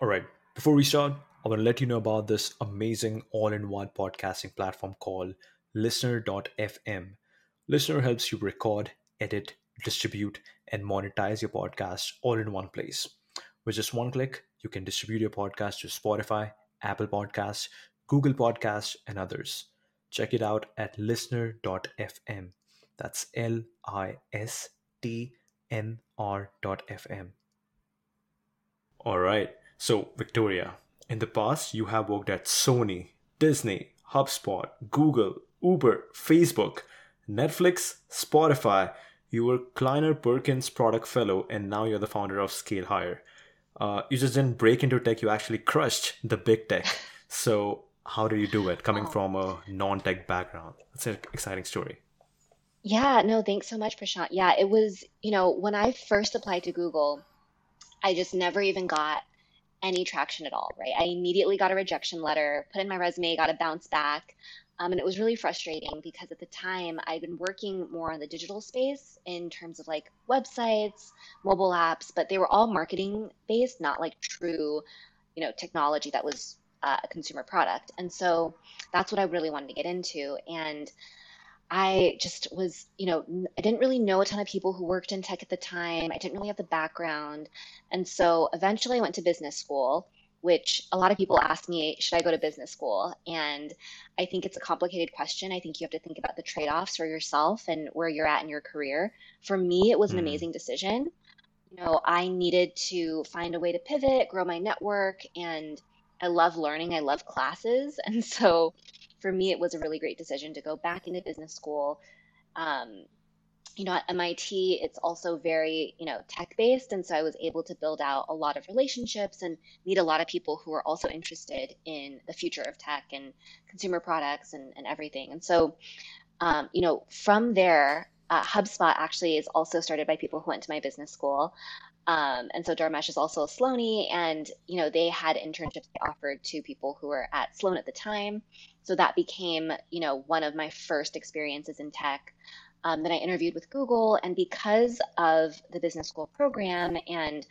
All right. Before we start, I want to let you know about this amazing all in one podcasting platform called Listnr.fm. Listnr helps you record, edit, distribute, and monetize your podcast all in one place. With just one click, you can distribute your podcast to Spotify, Apple Podcasts, Google Podcasts, and others. Check it out at listnr.fm. That's L I S T N R.fm. All right. So, Victoria, in the past, you have worked at Sony, Disney, HubSpot, Google, Uber, Facebook, Netflix, Spotify. You were Kleiner Perkins Product Fellow, and now you're the founder of Scale Higher. Uh, you just didn't break into tech, you actually crushed the big tech. So, how did you do it coming oh. from a non tech background? That's an exciting story. Yeah, no, thanks so much, Prashant. Yeah, it was, you know, when I first applied to Google, I just never even got any traction at all, right? I immediately got a rejection letter, put in my resume, got a bounce back. Um, and it was really frustrating because at the time I'd been working more on the digital space in terms of like websites, mobile apps, but they were all marketing based, not like true, you know, technology that was uh, a consumer product. And so that's what I really wanted to get into. And I just was, you know, I didn't really know a ton of people who worked in tech at the time. I didn't really have the background. And so eventually I went to business school, which a lot of people ask me, should I go to business school? And I think it's a complicated question. I think you have to think about the trade offs for yourself and where you're at in your career. For me, it was an mm. amazing decision. You know, I needed to find a way to pivot, grow my network, and I love learning. I love classes. And so for me, it was a really great decision to go back into business school. Um, you know, at MIT, it's also very, you know, tech based. And so I was able to build out a lot of relationships and meet a lot of people who are also interested in the future of tech and consumer products and, and everything. And so, um, you know, from there, uh, HubSpot actually is also started by people who went to my business school. Um, and so Dharmesh is also a Sloaney, and you know they had internships they offered to people who were at Sloan at the time. So that became you know one of my first experiences in tech. Um, then I interviewed with Google, and because of the business school program and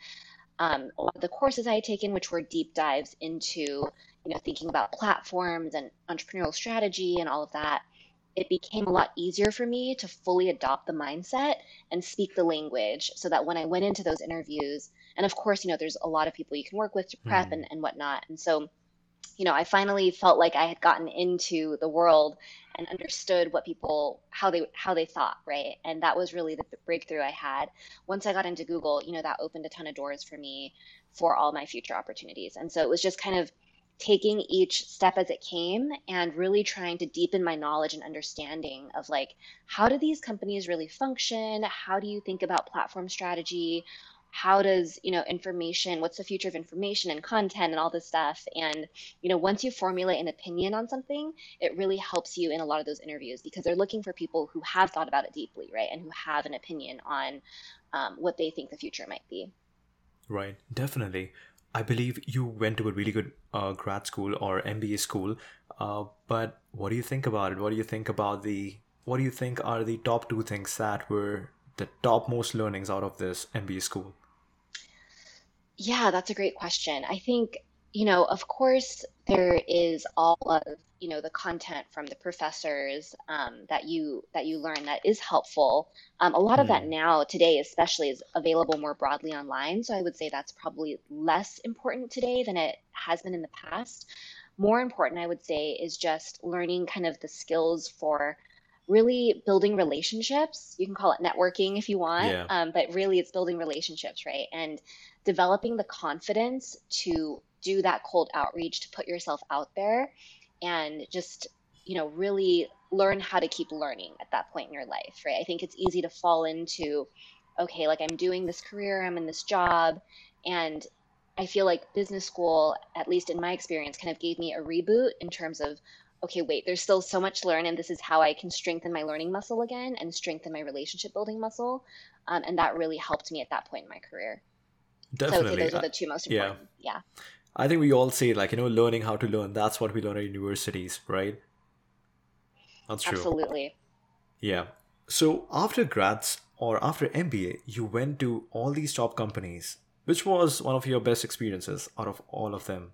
um, the courses I had taken, which were deep dives into you know thinking about platforms and entrepreneurial strategy and all of that, it became a lot easier for me to fully adopt the mindset and speak the language so that when I went into those interviews, and of course, you know, there's a lot of people you can work with to prep mm. and, and whatnot. And so, you know, I finally felt like I had gotten into the world and understood what people how they how they thought, right? And that was really the breakthrough I had. Once I got into Google, you know, that opened a ton of doors for me for all my future opportunities. And so it was just kind of taking each step as it came and really trying to deepen my knowledge and understanding of like how do these companies really function how do you think about platform strategy how does you know information what's the future of information and content and all this stuff and you know once you formulate an opinion on something it really helps you in a lot of those interviews because they're looking for people who have thought about it deeply right and who have an opinion on um, what they think the future might be right definitely I believe you went to a really good uh, grad school or MBA school. Uh, but what do you think about it? What do you think about the? What do you think are the top two things that were the topmost learnings out of this MBA school? Yeah, that's a great question. I think you know, of course, there is all of you know the content from the professors um, that you that you learn that is helpful. Um, a lot mm. of that hmm. now today, especially, is available more broadly online. So I would say that's probably less important today than it has been in the past. More important, I would say, is just learning kind of the skills for really building relationships. You can call it networking if you want, yeah. um, but really it's building relationships, right? And developing the confidence to do that cold outreach to put yourself out there and just you know really learn how to keep learning at that point in your life right? I think it's easy to fall into okay like i'm doing this career i'm in this job and i feel like business school at least in my experience kind of gave me a reboot in terms of okay wait there's still so much to learn and this is how i can strengthen my learning muscle again and strengthen my relationship building muscle um, and that really helped me at that point in my career Definitely. so i would say those are the two most important yeah, yeah. I think we all say like you know learning how to learn. That's what we learn at universities, right? That's true. Absolutely. Yeah. So after grads or after MBA, you went to all these top companies. Which was one of your best experiences out of all of them?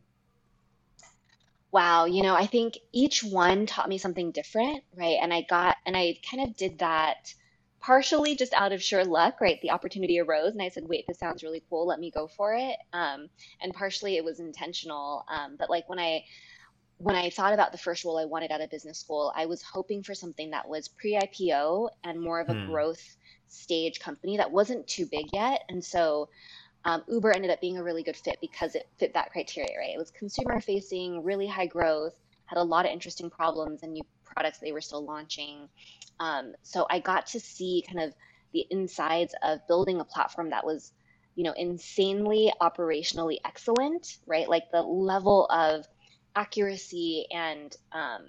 Wow, you know, I think each one taught me something different, right? And I got, and I kind of did that partially just out of sheer luck, right? The opportunity arose, and I said, "Wait, this sounds really cool. Let me go for it." Um, and partially it was intentional. Um, but like when I when I thought about the first role I wanted out of business school, I was hoping for something that was pre-IPO and more of a Hmm. growth stage company that wasn't too big yet. And so um, Uber ended up being a really good fit because it fit that criteria, right? It was consumer facing, really high growth, had a lot of interesting problems and new products they were still launching. Um, so I got to see kind of the insides of building a platform that was, you know, insanely operationally excellent, right? Like the level of accuracy and um,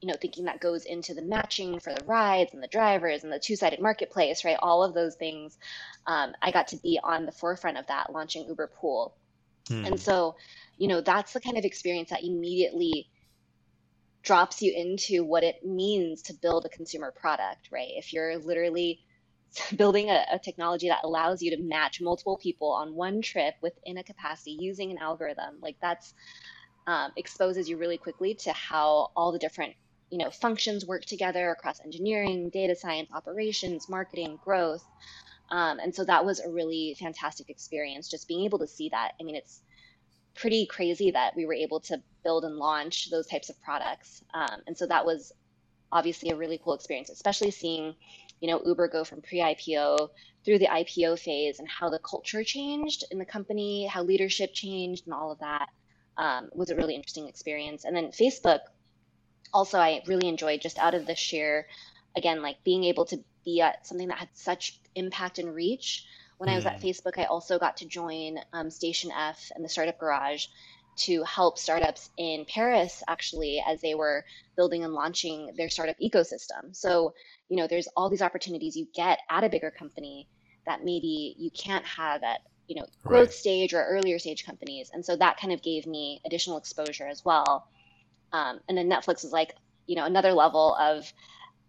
you know thinking that goes into the matching for the rides and the drivers and the two-sided marketplace right all of those things um, i got to be on the forefront of that launching uber pool Hmm. and so you know that's the kind of experience that immediately drops you into what it means to build a consumer product right? If you're literally building a, a technology that allows you to match multiple people on one trip within a capacity using an algorithm like that's um, exposes you really quickly to how all the different you know functions work together across engineering data science operations marketing growth. Um, and so that was a really fantastic experience just being able to see that. I mean it's pretty crazy that we were able to build and launch those types of products um, and so that was obviously a really cool experience especially seeing you know uber go from pre-ipo through the ipo phase and how the culture changed in the company how leadership changed and all of that um, was a really interesting experience. And then Facebook, also, I really enjoyed just out of the sheer, again, like being able to be at something that had such impact and reach. When I was at. Facebook, I also got to join um, Station F and the Startup Garage to help startups in Paris actually as they were building and launching their startup ecosystem. So, you know, there's all these opportunities you get at a bigger company that maybe you can't have at you know growth Right. stage or earlier stage companies and so that kind of gave me additional exposure as well um, and then netflix was like you know another level of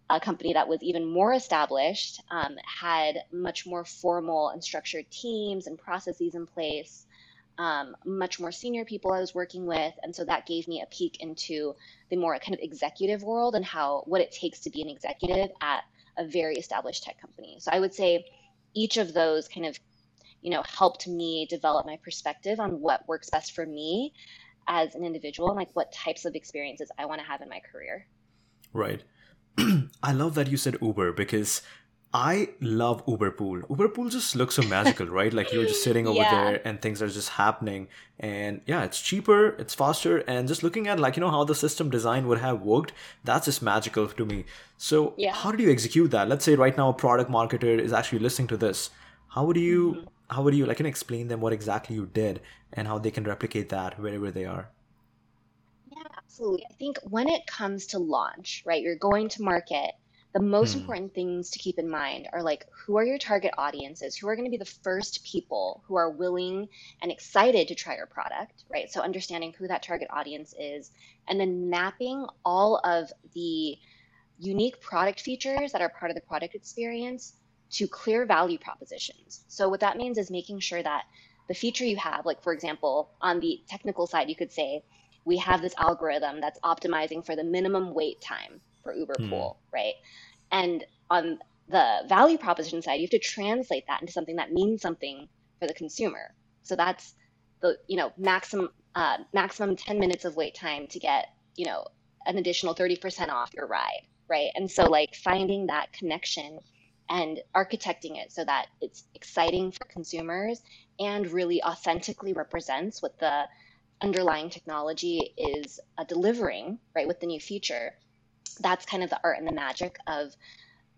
a company that was even more established um, had much more formal and structured teams and processes in place um, much more senior people i was working with and so that gave me a peek into the more kind of executive world and how what it takes to be an executive at a very established tech company so i would say each of those kind of you know helped me develop my perspective on what works best for me as an individual and like what types of experiences I want to have in my career. Right. I love that you said Uber because I love Uber Pool. Uber Pool just looks so magical, right? Like you're just sitting over Yeah. there and things are just happening. And yeah, it's cheaper, it's faster, and just looking at like, you know, how the system design would have worked, that's just magical to me. So Yeah. how did you execute that? Let's say right now a product marketer is actually listening to this. How would you Mm-hmm. how would you like can explain them what exactly you did and how they can replicate that wherever they are? Absolutely. I think when it comes to launch, right, you're going to market, the most Hmm. important things to keep in mind are like who are your target audiences? Who are going to be the first people who are willing and excited to try your product, right? So understanding who that target audience is and then mapping all of the unique product features that are part of the product experience to clear value propositions. So what that means is making sure that the feature you have, like for example, on the technical side, you could say, we have this algorithm that's optimizing for the minimum wait time for Uber Hmm. Pool, right? And on the value proposition side, you have to translate that into something that means something for the consumer. So that's the you know maximum uh, maximum 10 minutes of wait time to get you know an additional 30% off your ride, right? And so like finding that connection and architecting it so that it's exciting for consumers and really authentically represents what the underlying technology is uh, delivering, right, with the new feature. That's kind of the art and the magic of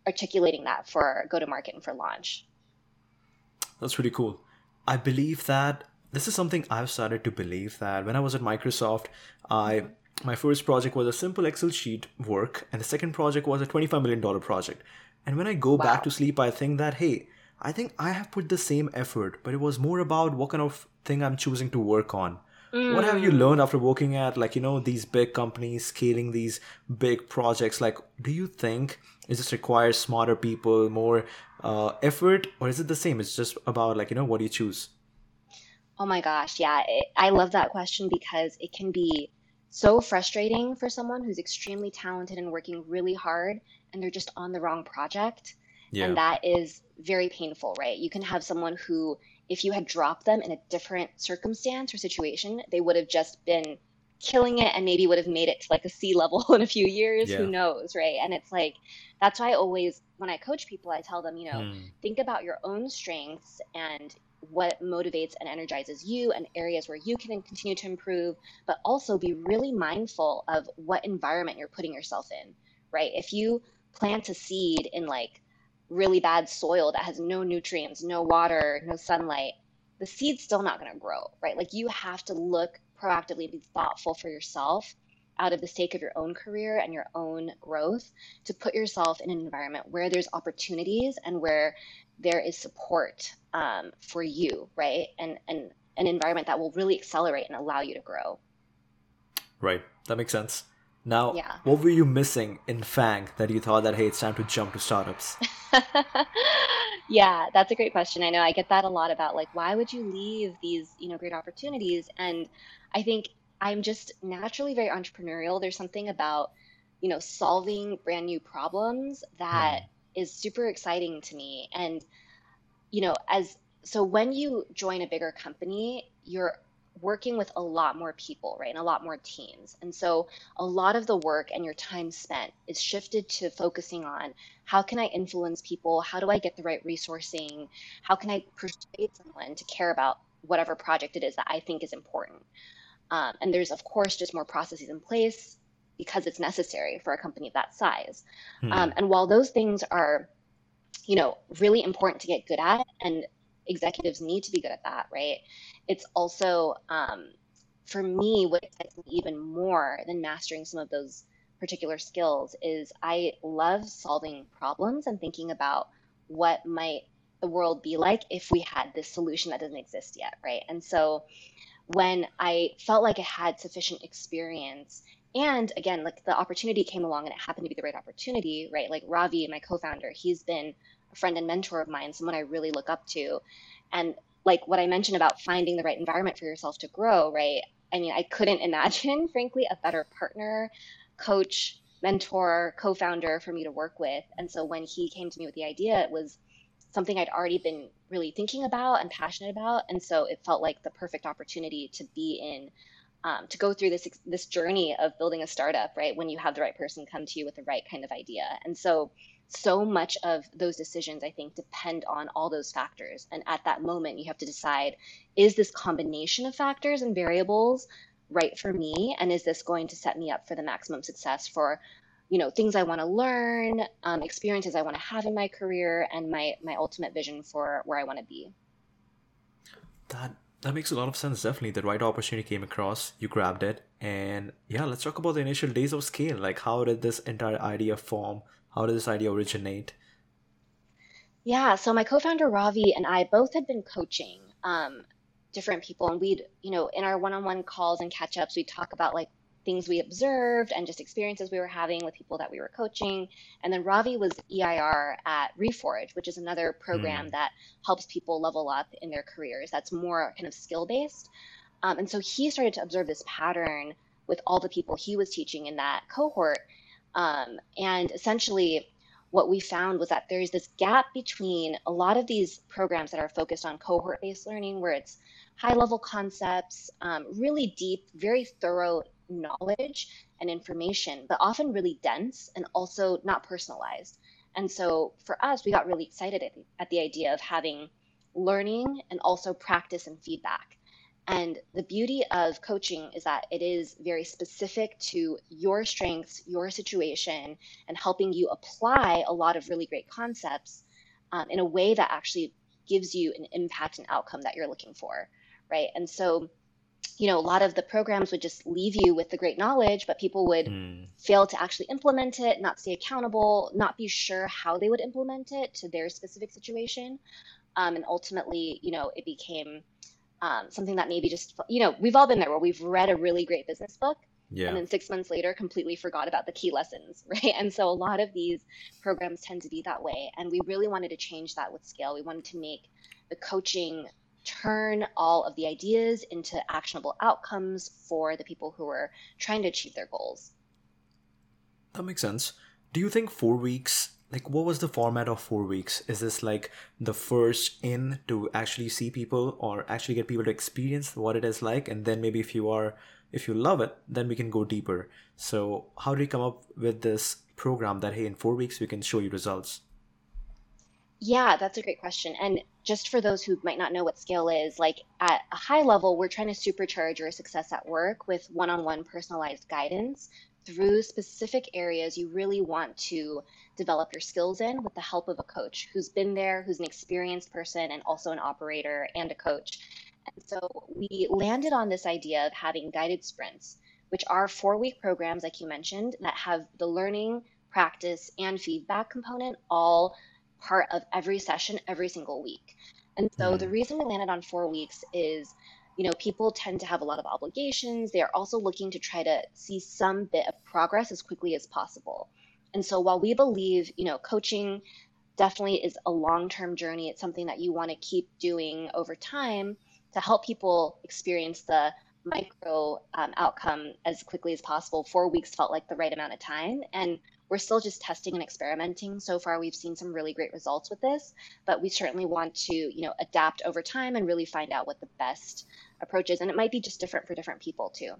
articulating that for go to market and for launch. That's pretty cool. I believe that this is something I've started to believe that when I was at Microsoft, I my first project was a simple Excel sheet work, and the second project was a $25 million project. And when I go back to sleep, I think that, hey, I think I have put the same effort, but it was more about what kind of thing I'm choosing to work on. What have you learned after working at like you know these big companies scaling these big projects? Like, do you think it just requires smarter people, more uh, effort, or is it the same? It's just about like you know what do you choose. Oh my gosh, yeah. It, I love that question because it can be so frustrating for someone who's extremely talented and working really hard and they're just on the wrong project. Yeah. And that is very painful, right? You can have someone who, if you had dropped them in a different circumstance or situation, they would have just been killing it and maybe would have made it to like a C-level in a few years. Yeah. Who knows, right? And it's like, that's why I always, when I coach people, I tell them, you know, Hmm. think about your own strengths and what motivates and energizes you and areas where you can continue to improve, but also be really mindful of what environment you're putting yourself in, right? If you plant a seed in like really bad soil that has no nutrients, no water, no sunlight, the seed's still not going to grow, right? Like you have to look proactively, be thoughtful for yourself out of the sake of your own career and your own growth to put yourself in an environment where there's opportunities and where there is support um, for you, right? And, and an environment that will really accelerate and allow you to grow. Right. That makes sense. Now, Yeah. what were you missing in FAANG that you thought that hey, it's time to jump to startups? yeah, that's a great question. I know I get that a lot about like why would you leave these, you know, great opportunities? And I think I'm just naturally very entrepreneurial. There's something about, you know, solving brand new problems that hmm. is super exciting to me. And, you know, as so when you join a bigger company, you're working with a lot more people, right? And a lot more teams. And so a lot of the work and your time spent is shifted to focusing on how can I influence people? How do I get the right resourcing? How can I persuade someone to care about whatever project it is that I think is important? Um, and there's, of course, just more processes in place because it's necessary for a company of that size. Hmm. Um, and while those things are, you know, really important to get good at, and executives need to be good at that, right? It's also, um, for me, what excites me even more than mastering some of those particular skills is I love solving problems and thinking about what might the world be like if we had this solution that doesn't exist yet, right? And so when I felt like I had sufficient experience and again, like the opportunity came along and it happened to be the right opportunity, right? Like Ravi, my co-founder, he's been a friend and mentor of mine, someone I really look up to. And like what I mentioned about finding the right environment for yourself to grow, right? I mean, I couldn't imagine, frankly, a better partner, coach, mentor, co founder for me to work with. And so when he came to me with the idea, it was something I'd already been really thinking about and passionate about. And so it felt like the perfect opportunity to be in. Um, to go through this this journey of building a startup, right? When you have the right person come to you with the right kind of idea, and so so much of those decisions, I think, depend on all those factors. And at that moment, you have to decide is this combination of factors and variables right for me? And is this going to set me up for the maximum success for you know things I want to learn, um, experiences I want to have in my career, and my my ultimate vision for where I want to be. That that makes a lot of sense. Definitely, the right opportunity came across. You grabbed it, and yeah, let's talk about the initial days of scale. Like, how did this entire idea form? How did this idea originate? Yeah, so my co-founder Ravi and I both had been coaching um, different people, and we'd, you know, in our one-on-one calls and catch-ups, we'd talk about like things we observed and just experiences we were having with people that we were coaching. And then Ravi was EIR at Reforge, which is another program Mm. that helps people level up in their careers. That's more kind of skill-based. Um, and so he started to observe this pattern with all the people he was teaching in that cohort. Um, and essentially, what we found was that there's this gap between a lot of these programs that are focused on cohort based learning, where it's high level concepts, um, really deep, very thorough knowledge and information, but often really dense and also not personalized. And so for us, we got really excited at at the idea of having learning and also practice and feedback. And the beauty of coaching is that it is very specific to your strengths, your situation, and helping you apply a lot of really great concepts um, in a way that actually gives you an impact and outcome that you're looking for, right? And so, you know, a lot of the programs would just leave you with the great knowledge, but people would Hmm. fail to actually implement it, not stay accountable, not be sure how they would implement it to their specific situation. Um, and ultimately, you know, it became um, something that maybe just, you know, we've all been there where we've read a really great business book Yeah. and then six months later completely forgot about the key lessons, right? And so a lot of these programs tend to be that way. And we really wanted to change that with scale. We wanted to make the coaching turn all of the ideas into actionable outcomes for the people who are trying to achieve their goals. That makes sense. Do you think four weeks, like what was the format of four weeks? Is this like the first in to actually see people or actually get people to experience what it is like? And then maybe if you are, if you love it, then we can go deeper. So, how do you come up with this program that, hey, in four weeks we can show you results? Yeah, that's a great question. And just for those who might not know what scale is, like at a high level, we're trying to supercharge your success at work with one on one personalized guidance through specific areas you really want to develop your skills in with the help of a coach who's been there, who's an experienced person, and also an operator and a coach. And so we landed on this idea of having guided sprints, which are four week programs, like you mentioned, that have the learning, practice, and feedback component all part of every session every single week. And so mm. the reason we landed on four weeks is, you know, people tend to have a lot of obligations. They are also looking to try to see some bit of progress as quickly as possible. And so while we believe, you know, coaching definitely is a long-term journey, it's something that you want to keep doing over time to help people experience the micro um, outcome as quickly as possible. Four weeks felt like the right amount of time. And we're still just testing and experimenting. So far, we've seen some really great results with this, but we certainly want to, you know, adapt over time and really find out what the best approach is. And it might be just different for different people too.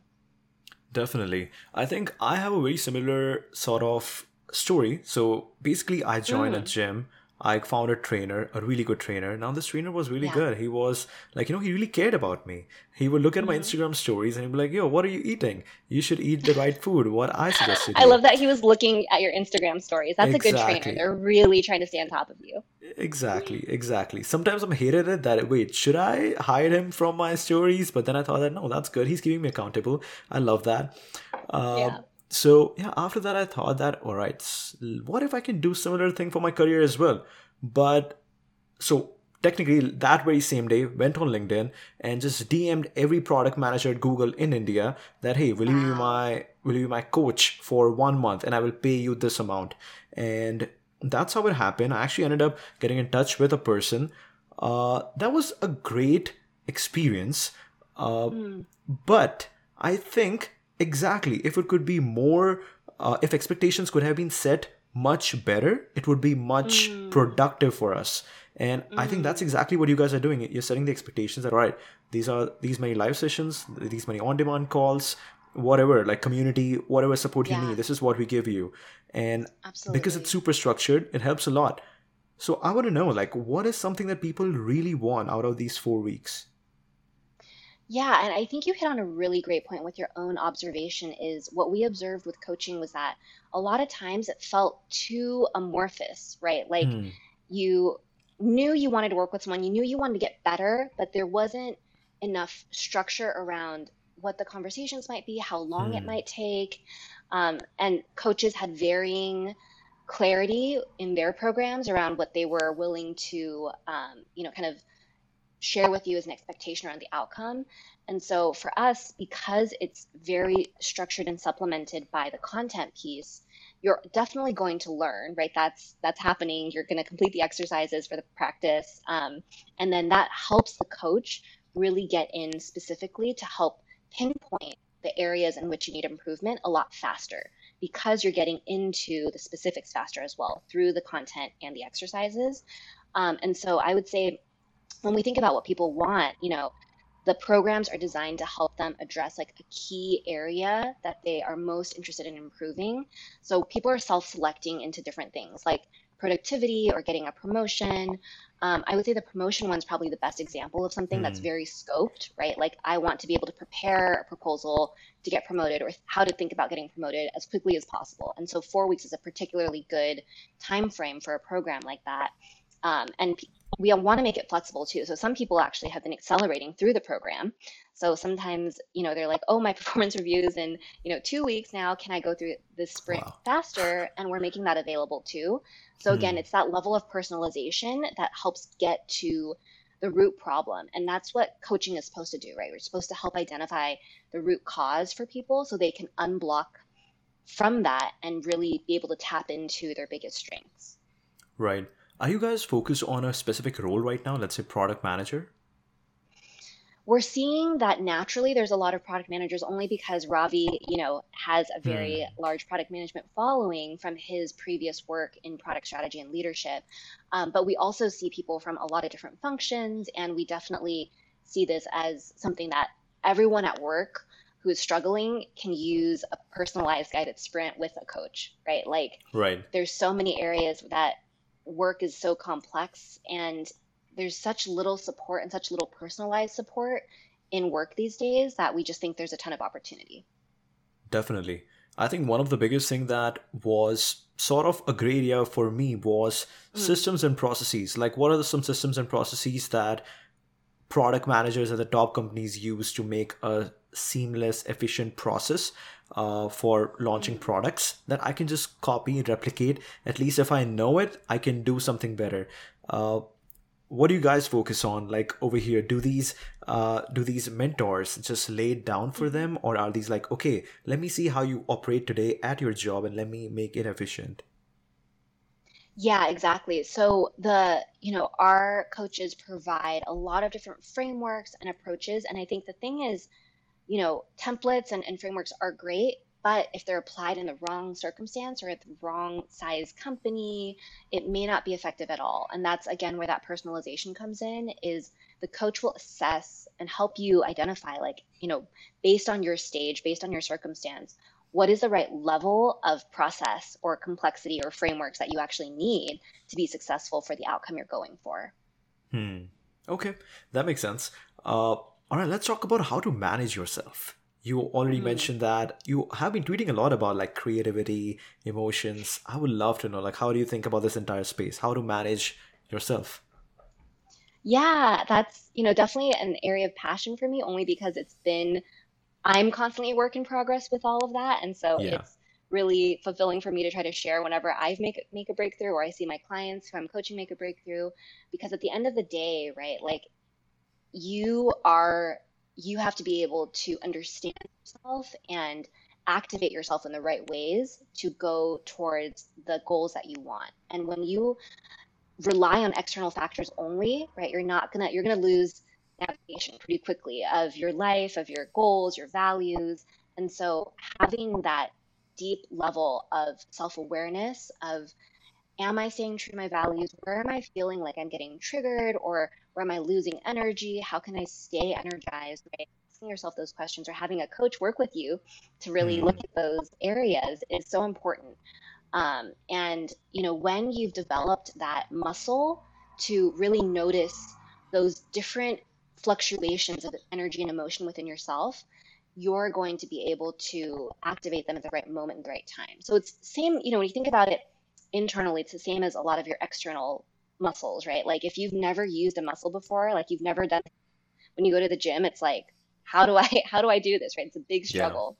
Definitely. I think I have a very similar sort of story. So basically, I joined mm. a gym I found a trainer, a really good trainer. Now this trainer was really yeah. good. He was like, you know, he really cared about me. He would look at mm-hmm. my Instagram stories and he'd be like, "Yo, what are you eating? You should eat the right food. What I suggested." I love that he was looking at your Instagram stories. That's exactly. a good trainer. They're really trying to stay on top of you. Exactly, exactly. Sometimes I'm hated it that wait, should I hide him from my stories? But then I thought that no, that's good. He's keeping me accountable. I love that. Uh, yeah so yeah after that i thought that all right what if i can do similar thing for my career as well? But so technically that very same day went on linkedin and just dm'd every product manager at google in india that hey will you be my will you be my coach for one month and i will pay you this amount? And that's how it happened. I actually ended up getting in touch with a person. Uh, that was a great experience. Uh, mm. but i think Exactly. If it could be more, uh, if expectations could have been set much better, it would be much mm. productive for us. And mm. I think that's hmm. exactly what you guys are doing. You're setting the expectations that all right, these are these many live sessions, these many on-demand calls, whatever, like community, whatever support yeah. you need. This is what we give you. And Absolutely. because it's super structured, it helps a lot. So I want to know, like, what is something that people really want out of these four weeks? Yeah, and I think you hit on a really great point with your own observation is what we observed with coaching was that a lot of times it felt too amorphous, right? Like mm. you knew you wanted to work with someone, you knew you wanted to get better, but there wasn't enough structure around what the conversations might be, how long mm. it hmm. might take. Um, and coaches had varying clarity in their programs around what they were willing to, um, you know, kind of share with you as an expectation around the outcome. And so for us, because it's very structured and supplemented by the content piece, you're definitely going to learn, right? That's that's happening. You're going to complete the exercises for the practice, um, and then that helps the coach really get in specifically to help pinpoint the areas in which you need improvement a lot faster because you're getting into the specifics faster as well through the content and the exercises. Um, and so I would say when we think about what people want, you know, the programs are designed to help them address like a key area that they are most interested in improving. So people are self-selecting into different things like productivity or getting a promotion. Um, I would say the promotion one's probably the best example of something mm. that's very scoped, right? Like I want to be able to prepare a proposal to get promoted or how to think about getting promoted as quickly as possible. And so four weeks is a particularly good time frame for a program like that. Um, and we want to make it flexible too. So some people actually have been accelerating through the program. So sometimes, you know, they're like, "Oh, my performance reviews in, you know, 2 weeks now, can I go through this sprint wow. faster?" And we're making that available too. So again, hmm. it's that level of personalization that helps get to the root problem. And that's what coaching is supposed to do, right? We're supposed to help identify the root cause for people so they can unblock from that and really be able to tap into their biggest strengths. Right. Are you guys focused on a specific role right now? Let's say product manager. we're seeing that naturally there's a lot of product managers only because Ravi, you know, has a very Hmm. large product management following from his previous work in product strategy and leadership. Um, but we also see people from a lot of different functions, and we definitely see this as something that everyone at work who is struggling can use a personalized guided sprint with a coach, right? Like Right. there's so many areas that work is so complex and there's such little support and such little personalized support in work these days that we just think there's a ton of opportunity. Definitely. I think one of the biggest thing that was sort of a gray area for me was Mm. systems and processes. Like, what are the, some systems and processes that product managers at the top companies use to make a seamless, efficient process uh, for launching Mm. products that I can just copy and replicate. At least if I know it, I can do something better. Uh, what do you guys focus on like over here do these uh do these mentors just lay it down for them or are these like okay let me see how you operate today at your job and let me make it efficient Yeah, exactly. So the, you know, our coaches provide a lot of different frameworks and approaches. And I think the thing is, you know, templates and, and frameworks are great, but if they're applied in the wrong circumstance or at the wrong size company, it may not be effective at all. And that's again where that personalization comes in is the coach will assess and help you identify like, you know, based on your stage, based on your circumstance, what is the right level of process or complexity or frameworks that you actually need to be successful for the outcome you're going for. hmm okay that makes sense uh all right let's talk about how to manage yourself. You already Mm. mentioned that. You have been tweeting a lot about like creativity emotions. I would love to know like how do you think about this entire space? How to manage yourself? Yeah, that's, you know, definitely an area of passion for me only because it's been I'm constantly a work in progress with all of that, and so yeah. it's really fulfilling for me to try to share whenever I make make a breakthrough or I see my clients who I'm coaching make a breakthrough. Because at the end of the day, right, like you are you have to be able to understand yourself and activate yourself in the right ways to go towards the goals that you want. And when you rely on external factors only, right, you're not gonna you're gonna lose navigation pretty quickly of your life, of your goals, your values. And so having that deep level of self-awareness of am I staying true to my values? Where am I feeling like I'm getting triggered or where am I losing energy? How can I stay energized? Right? Asking yourself those questions or having a coach work with you to really look hmm at those areas is so important. Um, and you know, when you've developed that muscle to really notice those different fluctuations of energy and emotion within yourself, you're going to be able to activate them at the right moment and the right time. So it's same, you know, when you think about it internally, it's the same as a lot of your external muscles, right? Like if you've never used a muscle before, like you've never done when you go to the gym, it's like, how do I how do I do this, right? It's a big yeah struggle.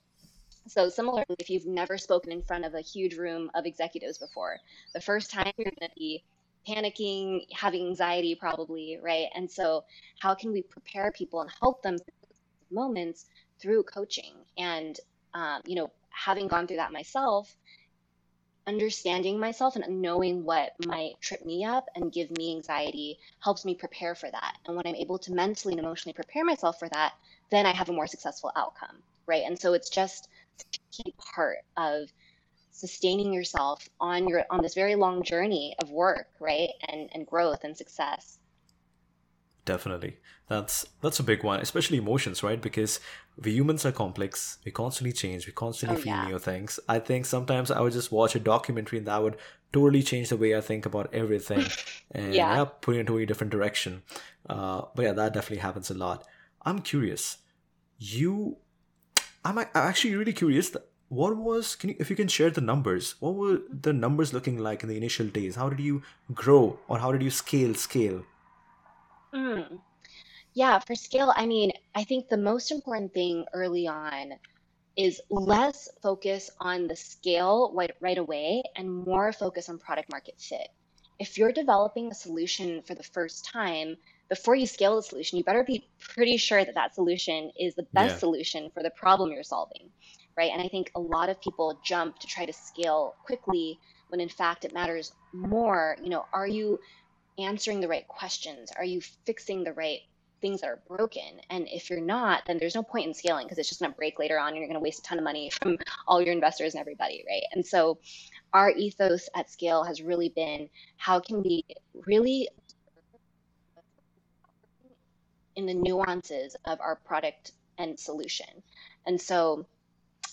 So similarly, if you've never spoken in front of a huge room of executives before, the first time you're going to be panicking, having anxiety probably, right? And so how can we prepare people and help them moments through coaching? And um, you know, having gone through that myself, understanding myself and knowing what might trip me up and give me anxiety helps me prepare for that. And when I'm able to mentally and emotionally prepare myself for that, then I have a more successful outcome, right? And so it's just a key part of sustaining yourself on your on this very long journey of work, right? And and growth and success. Definitely. That's that's a big one, especially emotions, right? Because we humans are complex. We constantly change. We constantly Oh feel yeah. new things. I think sometimes I would just watch a documentary and that would totally change the way I think about everything and Yeah. yeah, put it into a different direction. Uh, but yeah, that definitely happens a lot. I'm curious. You, I'm I'm actually really curious. that- What was, can you, if you can share the numbers, what were the numbers looking like in the initial days? How did you grow or how did you scale, scale? Mm. Yeah, for scale, I mean, I think the most important thing early on is less focus on the scale right, right away and more focus on product market fit. If you're developing a solution for the first time, before you scale the solution, you better be pretty sure that that solution is the best Yeah. solution for the problem you're solving, right? And I think a lot of people jump to try to scale quickly when in fact it matters more. You know, are you answering the right questions? Are you fixing the right things that are broken. And if you're not, then there's no point in scaling because it's just going to break later on and you're going to waste a ton of money from all your investors and everybody, right? And so our ethos at scale has really been how can we really in the nuances of our product and solution. And so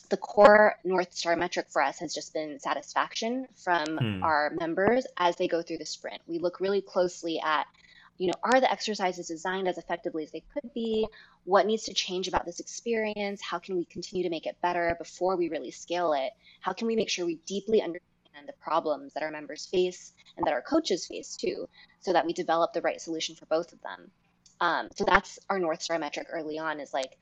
the core North Star metric for us has just been satisfaction from hmm. our members as they go through the sprint. We look really closely at, you know, are the exercises designed as effectively as they could be? What needs to change about this experience? How can we continue to make it better before we really scale it? How can we make sure we deeply understand the problems that our members face and that our coaches face too, so that we develop the right solution for both of them? Um, so that's our North Star metric early on is like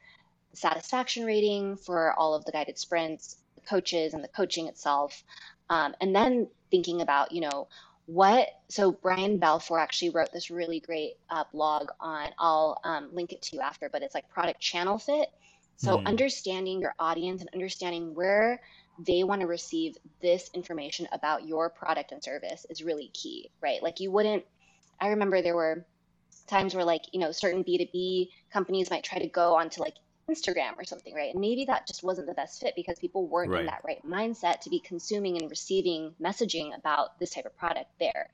satisfaction rating for all of the guided sprints, the coaches, and the coaching itself. Um, and then thinking about, you know, what, so Brian Balfour actually wrote this really great uh, blog on, I'll um, link it to you after, but it's like product channel fit. So mm. understanding your audience and understanding where they want to receive this information about your product and service is really key, right? Like you wouldn't, I remember there were times where like, you know, certain B2B companies might try to go onto like Instagram or something, right? And maybe that just wasn't the best fit because people weren't right. in that right mindset to be consuming and receiving messaging about this type of product there.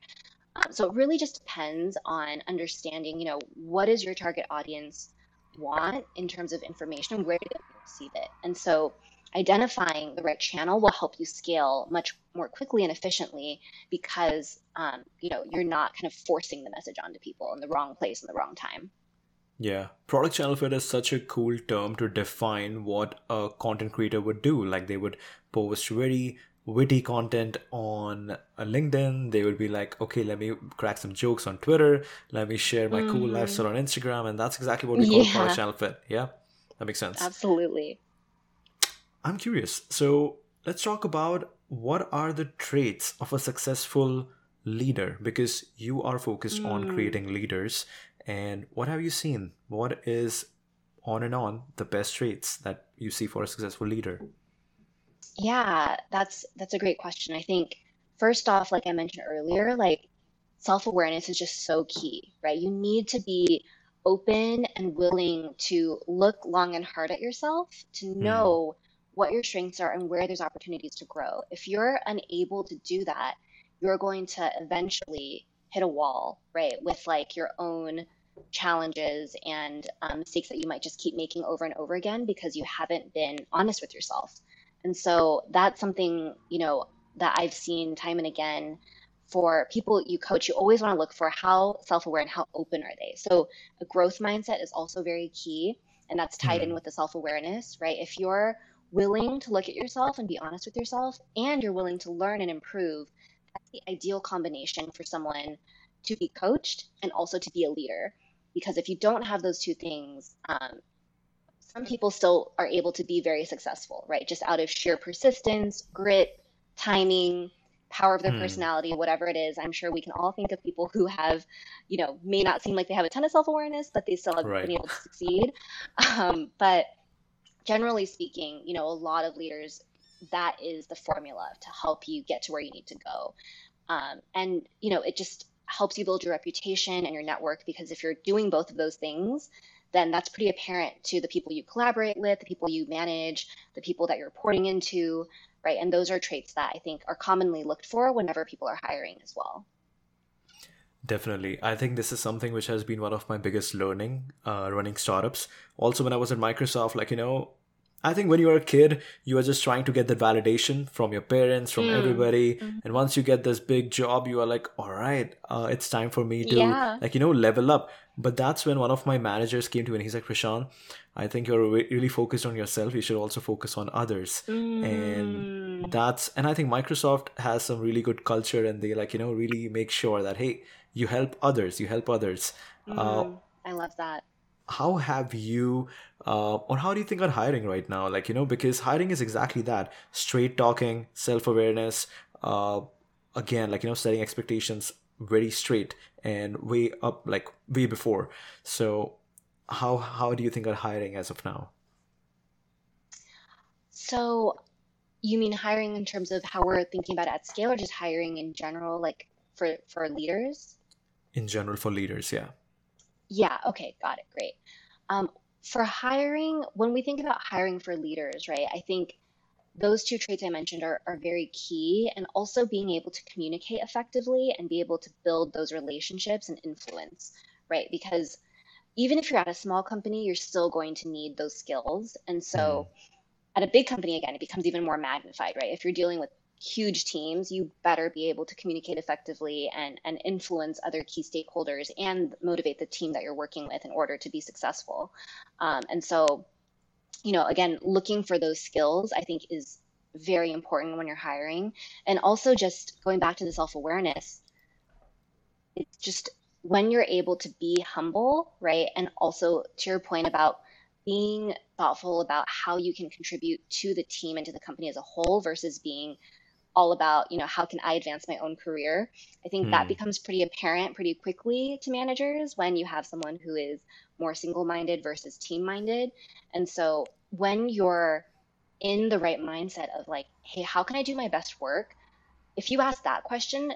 Um, so it really just depends on understanding, you know, what does your target audience want in terms of information? Where do they receive it? And so identifying the right channel will help you scale much more quickly and efficiently because, um, you know, you're not kind of forcing the message onto people in the wrong place in the wrong time. Yeah, product channel fit is such a cool term to define what a content creator would do. Like they would post very witty content on LinkedIn. They would be like, okay, let me crack some jokes on Twitter. Let me share my mm. cool lifestyle on Instagram. And that's exactly what we call yeah. product channel fit. Yeah, that makes sense. Absolutely. I'm curious. So let's talk about what are the traits of a successful leader because you are focused mm. on creating leaders and what have you seen? What is on and on the best traits that you see for a successful leader? Yeah, that's that's a great question. I think first off, like I mentioned earlier, like self-awareness is just so key, right? You need to be open and willing to look long and hard at yourself to hmm. know mm. what your strengths are and where there's opportunities to grow. If you're unable to do that, you're going to eventually hit a wall, right? With like your own challenges and um, mistakes that you might just keep making over and over again because you haven't been honest with yourself. And so that's something, you know, that I've seen time and again for people you coach. You always want to look for how self aware and how open are they. So a growth mindset is also very key. And that's tied mm-hmm. in with the self awareness, right? If you're willing to look at yourself and be honest with yourself, and you're willing to learn and improve, that's the ideal combination for someone to be coached and also to be a leader. Because if you don't have those two things, um, some people still are able to be very successful, right? Just out of sheer persistence, grit, timing, power of their hmm. personality, whatever it is. I'm sure we can all think of people who have, you know, may not seem like they have a ton of self awareness, but they still have right. been able to succeed. Um, but generally speaking, you know, a lot of leaders that is the formula to help you get to where you need to go. Um, and, you know, it just helps you build your reputation and your network because if you're doing both of those things, then that's pretty apparent to the people you collaborate with, the people you manage, the people that you're reporting into, right? And those are traits that I think are commonly looked for whenever people are hiring as well. Definitely. I think this is something which has been one of my biggest learning uh, running startups. Also, when I was at Microsoft, like, you know, I think when you are a kid, you are just trying to get the validation from your parents, from mm. everybody. Mm-hmm. And once you get this big job, you are like, all right, uh, it's time for me to, yeah. like, you know, level up. But that's when one of my managers came to me and he's like, Prashant, I think you're really focused on yourself. You should also focus on others. Mm. And that's, and I think Microsoft has some really good culture and they, like, you know, really make sure that, hey, you help others, you help others. Mm. Uh, I love that how have you uh, or how do you think on hiring right now? Like you know because hiring is exactly that straight talking self-awareness uh, again like you know setting expectations very straight and way up like way before. So how how do you think on hiring as of now? So you mean hiring in terms of how we're thinking about at scale or just hiring in general like for for leaders? In general for leaders yeah Yeah, okay, got it. Great. Um, for hiring, when we think about hiring for leaders, right, I think those two traits I mentioned are, are very key, and also being able to communicate effectively and be able to build those relationships and influence, right? Because even if you're at a small company, you're still going to need those skills. And so mm. at a big company, again, it becomes even more magnified, right? If you're dealing with huge teams, you better be able to communicate effectively and, and influence other key stakeholders and motivate the team that you're working with in order to be successful. Um, and so, you know, again, looking for those skills, I think, is very important when you're hiring. And also, just going back to the self awareness, it's just when you're able to be humble, right? And also, to your point about being thoughtful about how you can contribute to the team and to the company as a whole versus being all about you know how can i advance my own career? I think that hmm. becomes pretty apparent pretty quickly to managers when you have someone who is more single-minded versus team-minded. And so when you're in the right mindset of like hey how can i do my best work? if you ask that question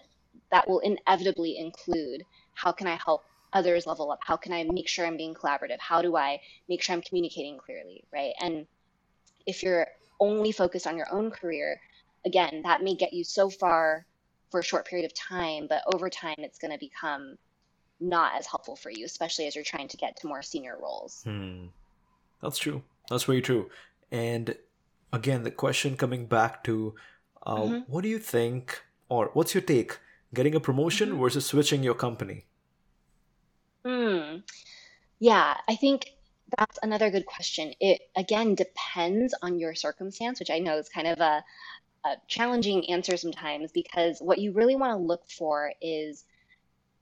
that will inevitably include how can i help others level up? How can i make sure i'm being collaborative? How do i make sure i'm communicating clearly? right? And if you're only focused on your own career again, that may get you so far for a short period of time, but over time, it's going to become not as helpful for you, especially as you're trying to get to more senior roles. Hmm. That's true. That's very true. And again, the question coming back to uh, mm-hmm. what do you think, or what's your take, getting a promotion mm-hmm. versus switching your company? Hmm. Yeah, I think that's another good question. It again depends on your circumstance, which I know is kind of a, a challenging answer sometimes because what you really want to look for is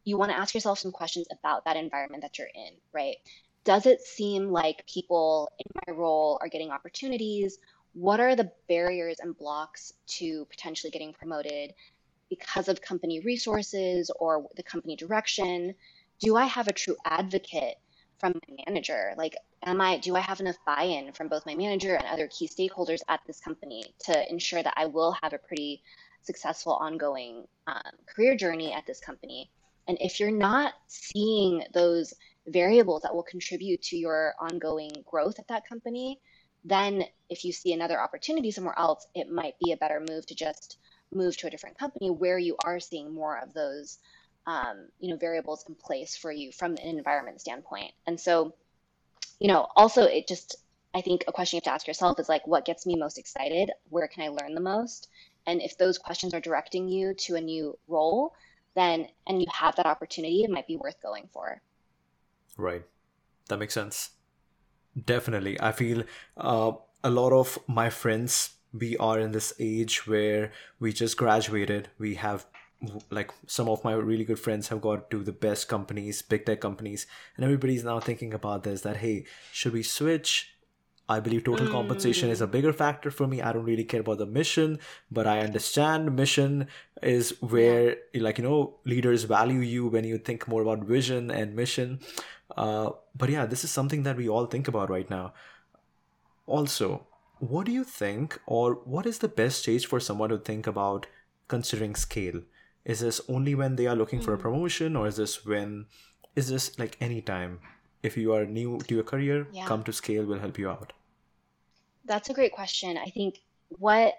you want to ask yourself some questions about that environment that you're in, right? Does it seem like people in my role are getting opportunities? What are the barriers and blocks to potentially getting promoted because of company resources or the company direction? Do I have a true advocate from my manager? Like, am I do I have enough buy-in from both my manager and other key stakeholders at this company to ensure that I will have a pretty successful ongoing um, career journey at this company? And if you're not seeing those variables that will contribute to your ongoing growth at that company, then if you see another opportunity somewhere else, it might be a better move to just move to a different company where you are seeing more of those um, you know variables in place for you from an environment standpoint. And so you know, also it just I think a question you have to ask yourself is like, what gets me most excited? Where can I learn the most? And if those questions are directing you to a new role, then and you have that opportunity, it might be worth going for. Right. That makes sense. Definitely. I feel uh, a lot of my friends, we are in this age where we just graduated. We have like some of my really good friends have got to the best companies big tech companies and everybody's now thinking about this that hey should we switch? I believe total mm. compensation is a bigger factor for me. I don't really care about the mission but i understand mission is where like you know leaders value you when you think more about vision and mission. Uh, but yeah this is something that we all think about right now. Also what do you think or what is the best stage for someone to think about considering scale is this only when they are looking mm. for a hmm. promotion or is this when is this like any time if you are new to your career yeah. come to scale will help you out that's a great question i think what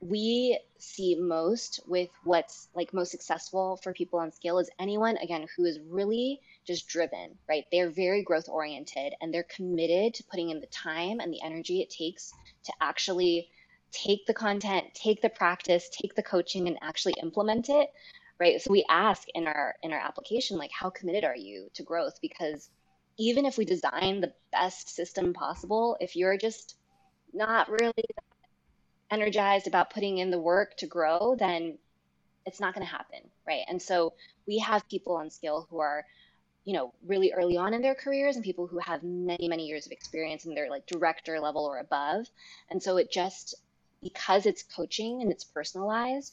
we see most with what's like most successful for people on scale is anyone again who is really just driven right they're very growth oriented and they're committed to putting in the time and the energy it takes to actually take the content, take the practice, take the coaching and actually implement it, right? So we ask in our in our application like how committed are you to growth because even if we design the best system possible, if you're just not really energized about putting in the work to grow, then it's not going to happen, right? And so we have people on scale who are you know really early on in their careers and people who have many many years of experience and they're like director level or above and so it just because it's coaching and it's personalized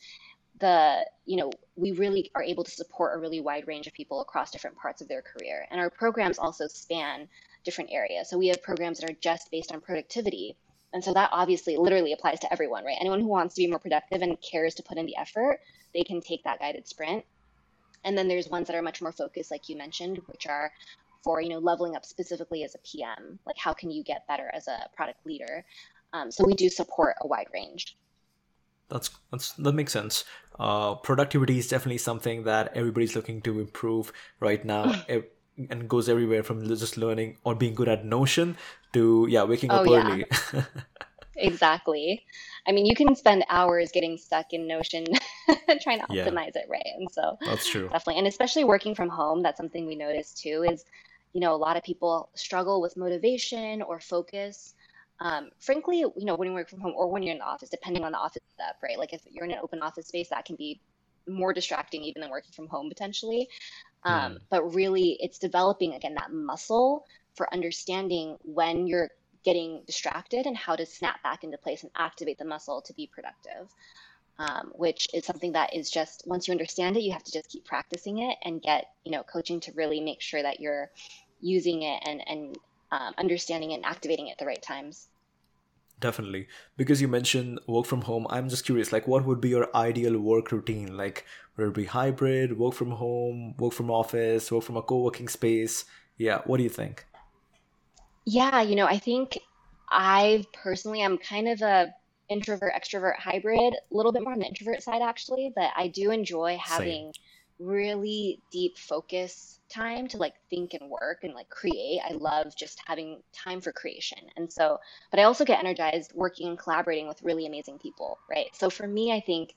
the you know we really are able to support a really wide range of people across different parts of their career. And our programs also span different areas. So we have programs that are just based on productivity. And so that obviously literally applies to everyone right? Anyone who wants to be more productive and cares to put in the effort they can take that guided sprint. And then there's ones that are much more focused like you mentioned which are for you know leveling up specifically as a PM. Like how can you get better as a product leader? Um, so we do support a wide range. That's, that's that makes sense. Uh, productivity is definitely something that everybody's looking to improve right now. and goes everywhere from just learning or being good at Notion to yeah waking up oh, early. Yeah. exactly. I mean, you can spend hours getting stuck in Notion trying to optimize it, right? And so that's true. Definitely. And especially working from home, that's something we notice too is, you know, a lot of people struggle with motivation or focus. Um, frankly, you know, when you work from home or when you're in the office, depending on the office setup, right? Like if you're in an open office space, that can be more distracting even than working from home potentially. Um, mm. But really, it's developing again that muscle for understanding when you're getting distracted and how to snap back into place and activate the muscle to be productive. Um, which is something that is just once you understand it, you have to just keep practicing it and get you know coaching to really make sure that you're using it and and um, understanding and activating at the right times. Definitely. Because you mentioned work from home, I'm just curious, like what would be your ideal work routine? Like would it be hybrid, work from home, work from office, work from a co-working space? Yeah, what do you think? Yeah, you know, I think I personally am kind of a introvert extrovert hybrid, a little bit more on the introvert side actually, but I do enjoy having Same. really deep focus time to like think and work and like create. I love just having time for creation. And so, but I also get energized working and collaborating with really amazing people, right? So for me, I think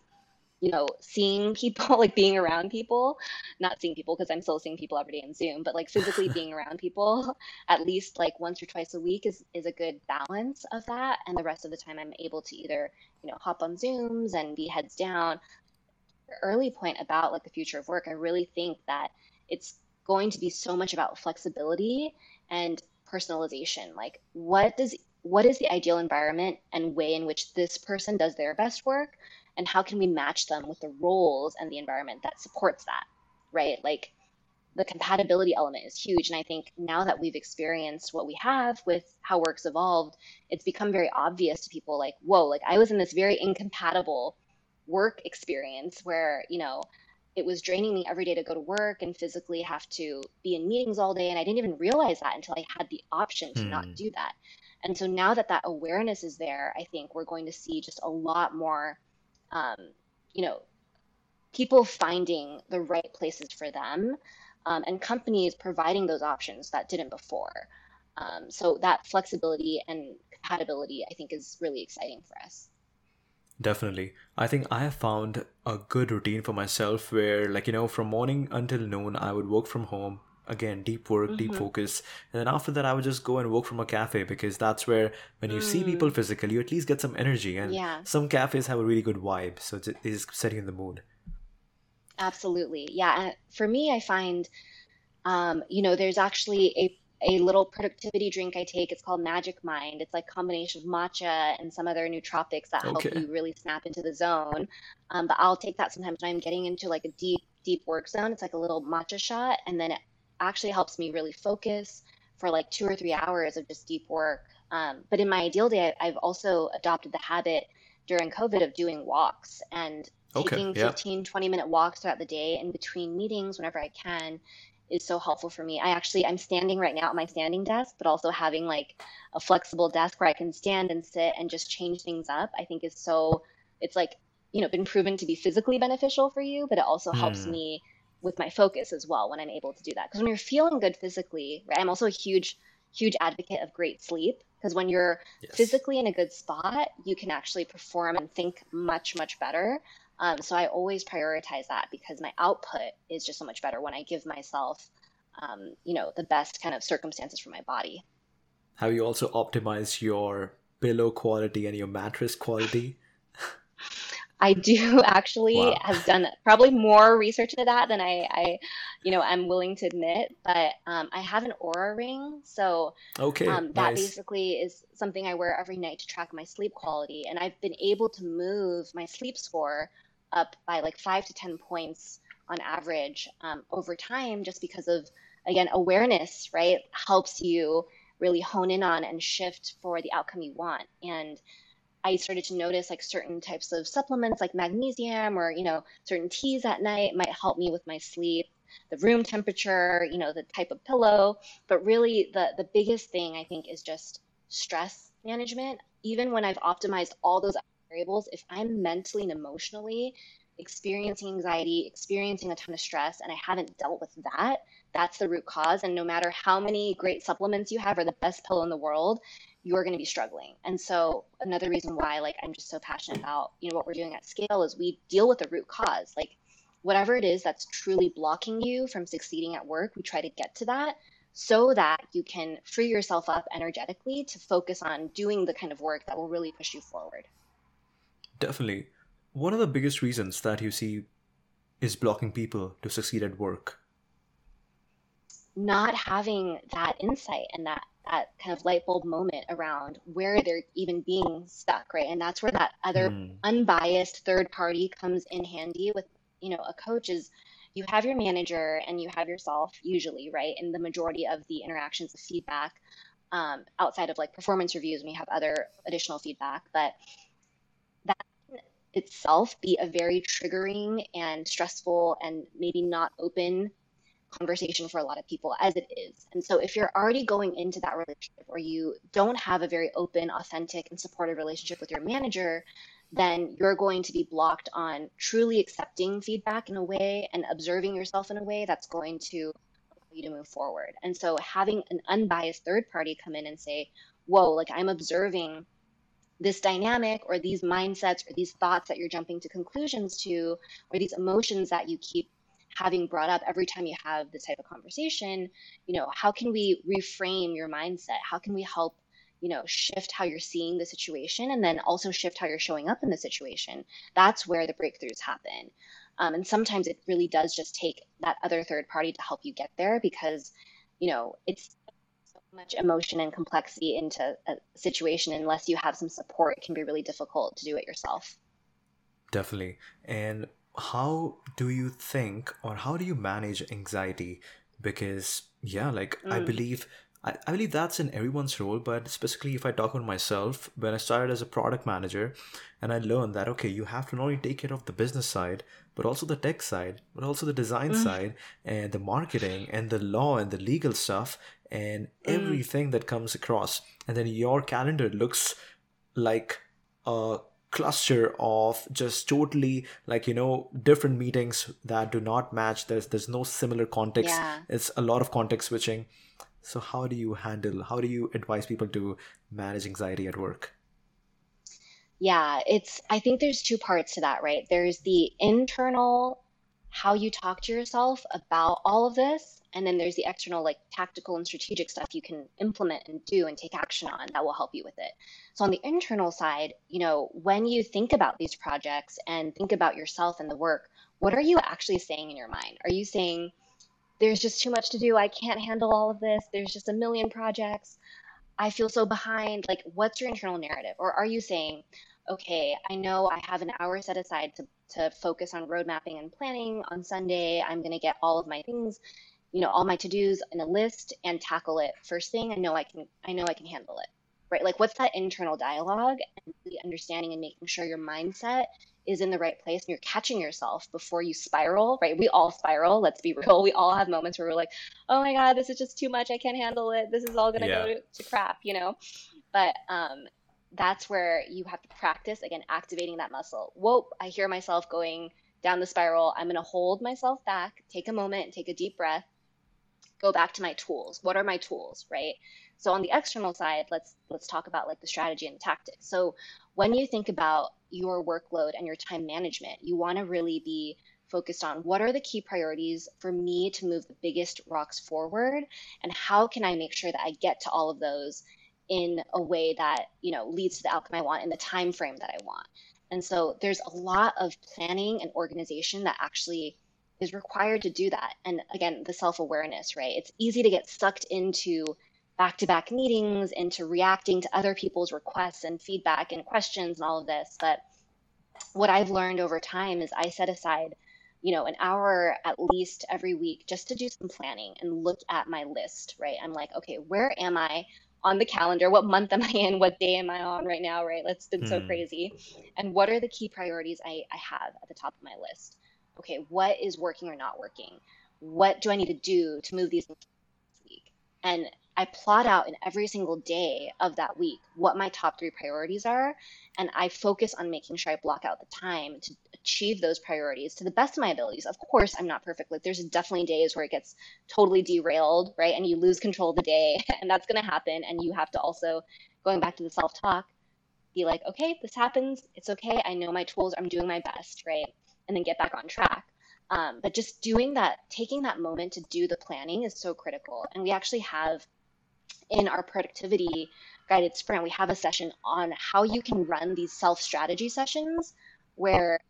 you know, seeing people, like being around people, not seeing people because I'm still seeing people every day in Zoom, but like physically being around people at least like once or twice a week is, is a good balance of that. And the rest of the time I'm able to either, you know, hop on Zooms and be heads down. Early point about like the future of work, I really think that it's going to be so much about flexibility and personalization. Like what does what is the ideal environment and way in which this person does their best work? And how can we match them with the roles and the environment that supports that right? Like the compatibility element is huge. And i think now that we've experienced what we have with how work's evolved it's become very obvious to people like whoa like i was in this very incompatible work experience where you know it was draining me every day to go to work and physically have to be in meetings all day and i didn't even realize that until i had the option to hmm. not do that and so now that that awareness is there i think we're going to see just a lot more um, you know, people finding the right places for them um, and companies providing those options that didn't before. Um, so that flexibility and compatibility, I think, is really exciting for us. Definitely. I think I have found a good routine for myself where, like, you know, from morning until noon, I would work from home, again deep work mm-hmm. deep focus and then after that i would just go and work from a cafe because that's where when you mm. see people mm. physically you at least get some energy and yeah. some cafes have a really good vibe so it is setting in the mood absolutely yeah for me i find um, you know there's actually a a little productivity drink I take. It's called Magic Mind. It's like combination of matcha and some other nootropics that okay. help you really snap into the zone. Um, but I'll take that sometimes when I'm getting into like a deep, deep work zone. It's like a little matcha shot, and then it actually helps me really focus for like two or three hours of just deep work. Um, but in my ideal day, I've also adopted the habit during COVID of doing walks and okay, taking yeah. 15, 20 minute walks throughout the day in between meetings whenever I can is so helpful for me. I actually I'm standing right now at my standing desk, but also having like a flexible desk where I can stand and sit and just change things up, I think is so it's like, you know, been proven to be physically beneficial for you, but it also helps hmm. me with my focus as well when I'm able to do that. Because when you're feeling good physically, right, I'm also a huge, huge advocate of great sleep. Because when you're yes. physically in a good spot, you can actually perform and think much, much better. Um, so I always prioritize that because my output is just so much better when I give myself, um, you know, the best kind of circumstances for my body. Have you also optimized your pillow quality and your mattress quality? I do actually wow. have done probably more research into that than I, I you know, I'm willing to admit. But um, I have an Oura ring, so okay, um, that nice. basically is something I wear every night to track my sleep quality, and I've been able to move my sleep score up by like five to ten points on average um, over time, just because of again awareness, right, helps you really hone in on and shift for the outcome you want, and I started to notice like certain types of supplements like magnesium or, you know, certain teas at night might help me with my sleep. the room temperature, you know, the type of pillow. But really, the, the biggest thing I think is just stress management. Even when I've optimized all those variables, if I'm mentally and emotionally experiencing anxiety, experiencing a ton of stress, and I haven't dealt with that, that's the root cause. And no matter how many great supplements you have or the best pillow in the world, you're going to be struggling. And so another reason why like I'm just so passionate about, you know, what we're doing at scale is we deal with the root cause. Like whatever it is that's truly blocking you from succeeding at work, we try to get to that so that you can free yourself up energetically to focus on doing the kind of work that will really push you forward. Definitely. One of the biggest reasons that you see is blocking people to succeed at work not having that insight and that that kind of light bulb moment around where they're even being stuck right and that's where that other mm. unbiased third party comes in handy with you know a coach is you have your manager and you have yourself usually right in the majority of the interactions of feedback um, outside of like performance reviews and we have other additional feedback but that itself be a very triggering and stressful and maybe not open conversation for a lot of people as it is. And so if you're already going into that relationship or you don't have a very open, authentic, and supportive relationship with your manager, then you're going to be blocked on truly accepting feedback in a way and observing yourself in a way that's going to allow you to move forward. And so having an unbiased third party come in and say, whoa, like I'm observing this dynamic or these mindsets or these thoughts that you're jumping to conclusions to or these emotions that you keep having brought up every time you have this type of conversation, you know, how can we reframe your mindset? How can we help, you know, shift how you're seeing the situation and then also shift how you're showing up in the situation? That's where the breakthroughs happen. Um, and sometimes it really does just take that other third party to help you get there because, you know, it's so much emotion and complexity into a situation unless you have some support it can be really difficult to do it yourself definitely and how do you think or how do you manage anxiety because yeah like mm. i believe I, I believe that's in everyone's role but specifically if i talk on myself when i started as a product manager and i learned that okay you have to not only take care of the business side but also the tech side but also the design mm. side and the marketing and the law and the legal stuff and mm. everything that comes across and then your calendar looks like a cluster of just totally like you know different meetings that do not match. There's there's no similar context. Yeah. it's a lot of context switching. So how do you handle how do you advise people to manage anxiety at work? Yeah it's i think there's two parts to that right? There's the internal how you talk to yourself about all of this and then there's the external like tactical and strategic stuff you can implement and do and take action on that will help you with it. So on the internal side you know when you think about these projects and think about yourself and the work what are you actually saying in your mind? Are you saying there's just too much to do. I can't handle all of this. There's just a million projects. I feel so behind. Like what's your internal narrative? Or are you saying okay i know i have an hour set aside to to focus on road mapping and planning. On sunday i'm going to get all of my things you know all my to-dos in a list and tackle it first thing i know i can i know i can handle it right? Like what's that internal dialogue and really understanding and making sure your mindset is in the right place and you're catching yourself before you spiral right? We all spiral let's be real. We all have moments where we're like oh my god this is just too much. I can't handle it. This is all going yeah. to go to crap you know? But um that's where you have to practice again activating that muscle. Whoa i hear myself going down the spiral. I'm going to hold myself back take a moment take a deep breath go back to my tools. What are my tools, right? So on the external side, let's let's talk about like the strategy and the tactics. So when you think about your workload and your time management, you want to really be focused on what are the key priorities for me to move the biggest rocks forward and how can I make sure that I get to all of those in a way that, you know, leads to the outcome I want in the time frame that I want. And so there's a lot of planning and organization that actually is required to do that. And again, the self awareness, right? It's easy to get sucked into back to back meetings, into reacting to other people's requests and feedback and questions and all of this. But what I've learned over time is I set aside, you know, an hour at least every week just to do some planning and look at my list, right? I'm like, okay, where am I? on the calendar what month am i in what day am i on right now right it's been so hmm. crazy and what are the key priorities I, I have at the top of my list okay, what is working or not working? what do I need to do to move these week? And I plot out in every single day of that week what my top three priorities are. And I focus on making sure I block out the time to achieve those priorities to the best of my abilities. Of course, I'm not perfect. Like, there's definitely days where it gets totally derailed, right? And you lose control of the day, and that's going to happen. And you have to also, going back to the self talk, be like, okay, this happens. It's okay. I know my tools. I'm doing my best, right? And then get back on track. Um, but just doing that, taking that moment to do the planning is so critical. And we actually have in our productivity guided sprint, we have a session on how you can run these self strategy sessions where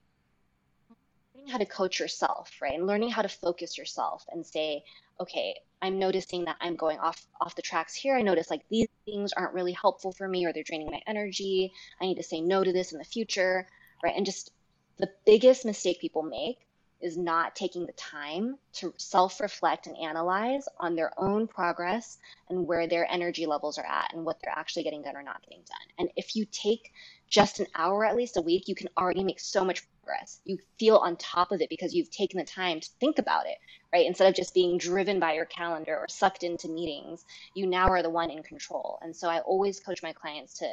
learning how to coach yourself, right? And learning how to focus yourself and say, okay, I'm noticing that I'm going off off the tracks here. I notice like these things aren't really helpful for me or they're draining my energy. I need to say no to this in the future, right? And just the biggest mistake people make is not taking the time to self reflect and analyze on their own progress and where their energy levels are at and what they're actually getting done or not getting done. And if you take just an hour at least a week, you can already make so much progress. You feel on top of it because you've taken the time to think about it, right? Instead of just being driven by your calendar or sucked into meetings, you now are the one in control. And so I always coach my clients to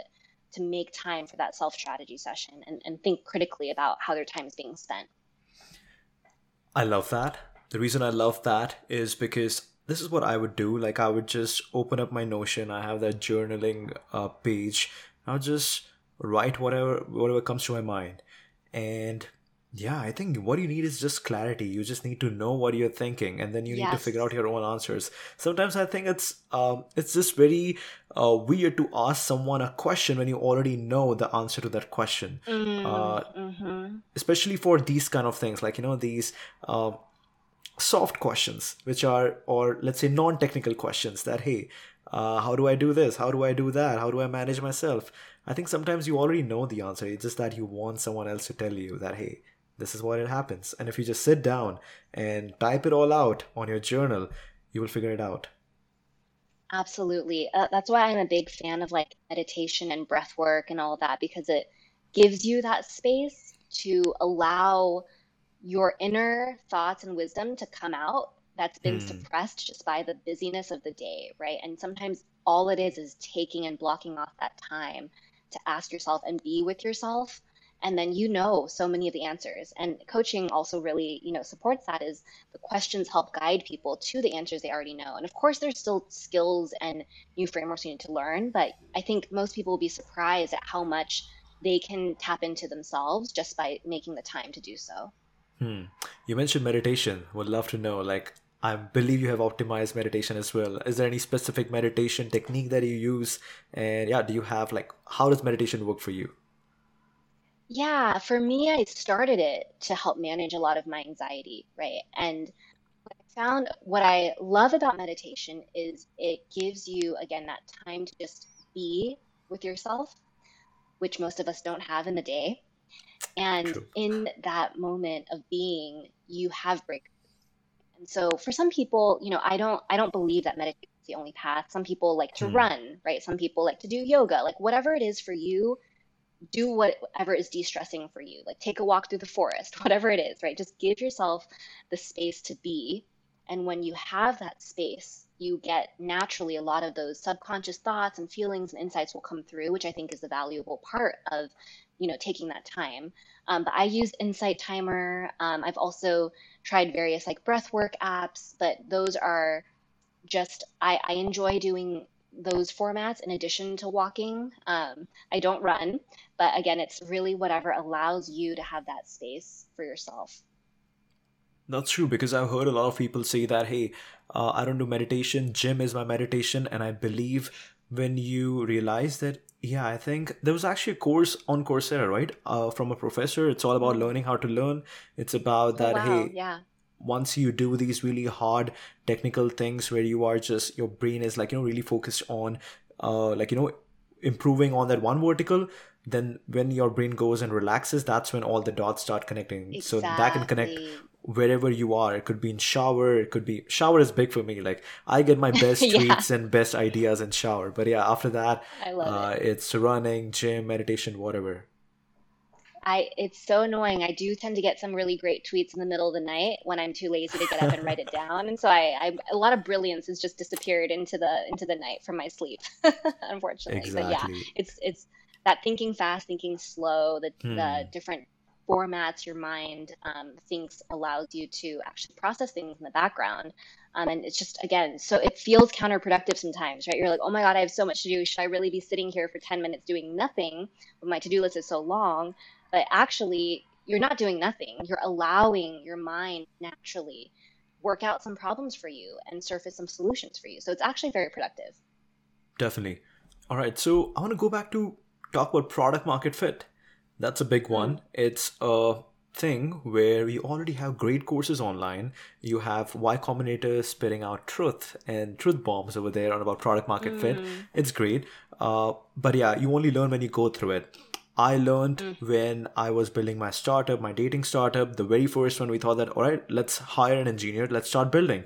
to make time for that self strategy session and, and think critically about how their time is being spent. I love that. The reason I love that is because this is what I would do. Like I would just open up my Notion. I have that journaling uh, page. I'll just write whatever whatever comes to my mind, and yeah, I think what you need is just clarity. You just need to know what you're thinking, and then you yes. need to figure out your own answers. Sometimes I think it's um, it's just very uh, weird to ask someone a question when you already know the answer to that question. Mm, uh, mm-hmm. Especially for these kind of things, like you know these uh, soft questions, which are or let's say non-technical questions. That hey, uh, how do I do this? How do I do that? How do I manage myself? I think sometimes you already know the answer. It's just that you want someone else to tell you that hey this is what it happens. And if you just sit down and type it all out on your journal, you will figure it out. Absolutely. Uh, that's why I'm a big fan of like meditation and breath work and all that because it gives you that space to allow your inner thoughts and wisdom to come out that's been hmm. suppressed just by the busyness of the day, right? And sometimes all it is is taking and blocking off that time to ask yourself and be with yourself and then you know so many of the answers and coaching also really you know supports that is the questions help guide people to the answers they already know and of course there's still skills and new frameworks you need to learn but i think most people will be surprised at how much they can tap into themselves just by making the time to do so hmm. you mentioned meditation would love to know like I believe you have optimized meditation as well. Is there any specific meditation technique that you use? And yeah, do you have like how does meditation work for you? Yeah, for me, I started it to help manage a lot of my anxiety, right? And what I found what I love about meditation is it gives you, again, that time to just be with yourself, which most of us don't have in the day. And True. in that moment of being, you have breakthroughs. And so for some people, you know, I don't I don't believe that meditation is the only path. Some people like to hmm. run, right? Some people like to do yoga. Like whatever it is for you, do whatever is de-stressing for you. Like take a walk through the forest whatever it is right? Just give yourself the space to be. And when you have that space you get naturally a lot of those subconscious thoughts and feelings and insights will come through which i think is the valuable part of you know taking that time. Um, but i use insight timer. Um, i've also tried various like breath work apps but those are just I, I enjoy doing those formats in addition to walking. Um, I don't run, but again, it's really whatever allows you to have that space for yourself. That's true because I've heard a lot of people say that, hey, uh, I don't do meditation, gym is my meditation. And I believe when you realize that, yeah, I think there was actually a course on Coursera, right? Uh, from a professor. It's all about mm-hmm. learning how to learn. It's about that, oh, wow. hey, yeah once you do these really hard technical things where you are just your brain is like you know really focused on uh like you know improving on that one vertical then when your brain goes and relaxes that's when all the dots start connecting exactly. so that can connect wherever you are it could be in shower it could be shower is big for me like i get my best yeah. tweets and best ideas in shower but yeah after that I love uh, it. it's running gym meditation whatever I it's so annoying. I do tend to get some really great tweets in the middle of the night when I'm too lazy to get up and write it down, and so I, I a lot of brilliance has just disappeared into the into the night from my sleep, unfortunately. Exactly. But yeah, it's it's that thinking fast, thinking slow, the Hmm. the different formats your mind um, thinks allows you to actually process things in the background. Um, and it's just again, so it feels counterproductive sometimes, right? You're like, oh my god, I have so much to do. Should I really be sitting here for 10 minutes doing nothing when my to-do list is so long? But actually, you're not doing nothing. You're allowing your mind naturally work out some problems for you and surface some solutions for you. So it's actually very productive. Definitely. All right. So I want to go back to talk about product market fit. That's a big one. It's a thing where you already have great courses online. You have Y Combinator spitting out truth and truth bombs over there on about product market fit. It's great. Uh, but yeah, you only learn when you go through it. I learned mm. when I was building my startup, my dating startup, the very first one, we thought that, all right, let's hire an engineer, let's start building.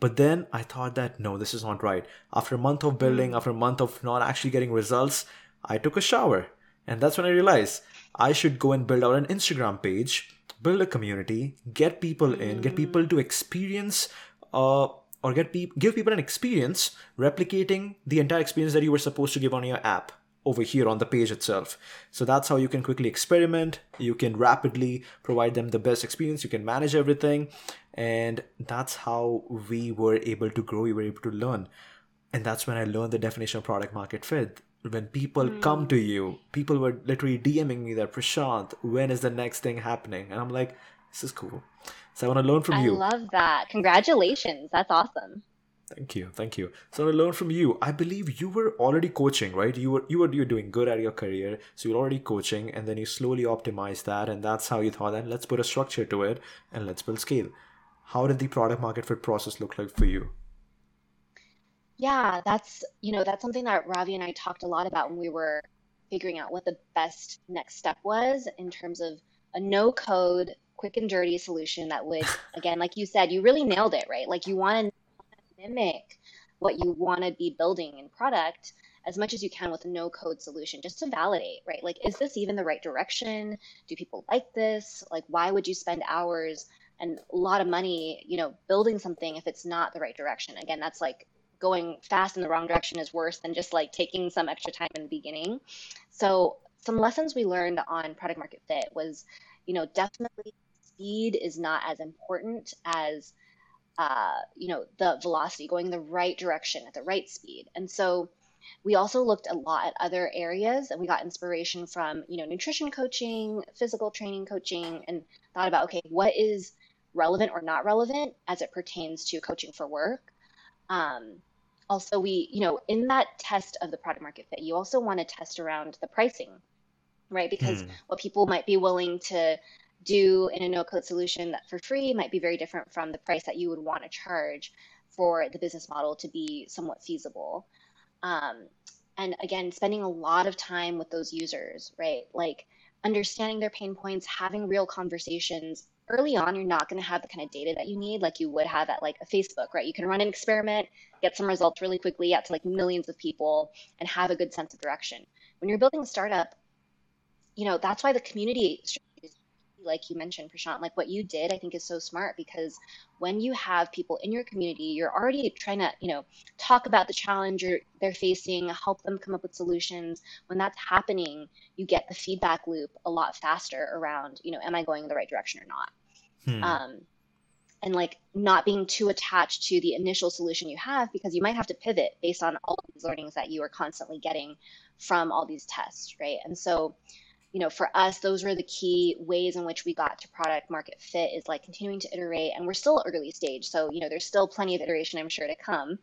But then I thought that, no, this is not right. After a month of building, mm. after a month of not actually getting results, I took a shower. And that's when I realized I should go and build out an Instagram page, build a community, get people in, get mm. people to experience, uh, or get pe- give people an experience replicating the entire experience that you were supposed to give on your app over here on the page itself. So that's how you can quickly experiment. You can rapidly provide them the best experience. You can manage everything. And that's how we were able to grow. We were able to learn. And that's when I learned the definition of product market fit. When people hmm. come to you, people were literally DMing me that Prashant, when is the next thing happening? And I'm like, this is cool. So I want to learn from I you. I love that. Congratulations. That's awesome. Thank you, thank you. So I to learn from you. I believe you were already coaching, right? You were you were you were doing good at your career, so you're already coaching, and then you slowly optimize that, and that's how you thought that let's put a structure to it and let's build scale. How did the product market fit process look like for you? Yeah, that's, you know, that's something that Ravi and I talked a lot about when we were figuring out what the best next step was in terms of a no code, quick and dirty solution that would, again, like you said, you really nailed it, right? Like you want to mimic what you want to be building in product as much as you can with no code solution just to validate, right? Like, is this even the right direction? Do people like this? Like, why would you spend hours and a lot of money, you know, building something if it's not the right direction? Again, that's like going fast in the wrong direction is worse than just like taking some extra time in the beginning. So, some lessons we learned on product market fit was, you know, definitely speed is not as important as uh, you know, the velocity, going the right direction at the right speed. And so we also looked a lot at other areas and we got inspiration from, you know, nutrition coaching, physical training coaching, and thought about, okay, what is relevant or not relevant as it pertains to coaching for work. Um, also, we, you know, in that test of the product market fit, you also want to test around the pricing, right? Because Hmm. what people might be willing to do in a no code solution that for free might be very different from the price that you would want to charge for the business model to be somewhat feasible. Um, and again, spending a lot of time with those users, right? Like understanding their pain points, having real conversations. Early on, you're not going to have the kind of data that you need like you would have at like a Facebook, right? You can run an experiment, get some results really quickly out to like millions of people and have a good sense of direction. When you're building a startup, you know, that's why the community like you mentioned, Prashant, like what you did, I think is so smart because when you have people in your community, you're already trying to, you know, talk about the challenge you're, they're facing, help them come up with solutions. When that's happening, you get the feedback loop a lot faster around, you know, am I going in the right direction or not? Hmm. um, and like not being too attached to the initial solution you have because you might have to pivot based on all these learnings that you are constantly getting from all these tests right and so you know for us those were the key ways in which we got to product market fit is like continuing to iterate and we're still early stage so you know there's still plenty of iteration i'm sure to come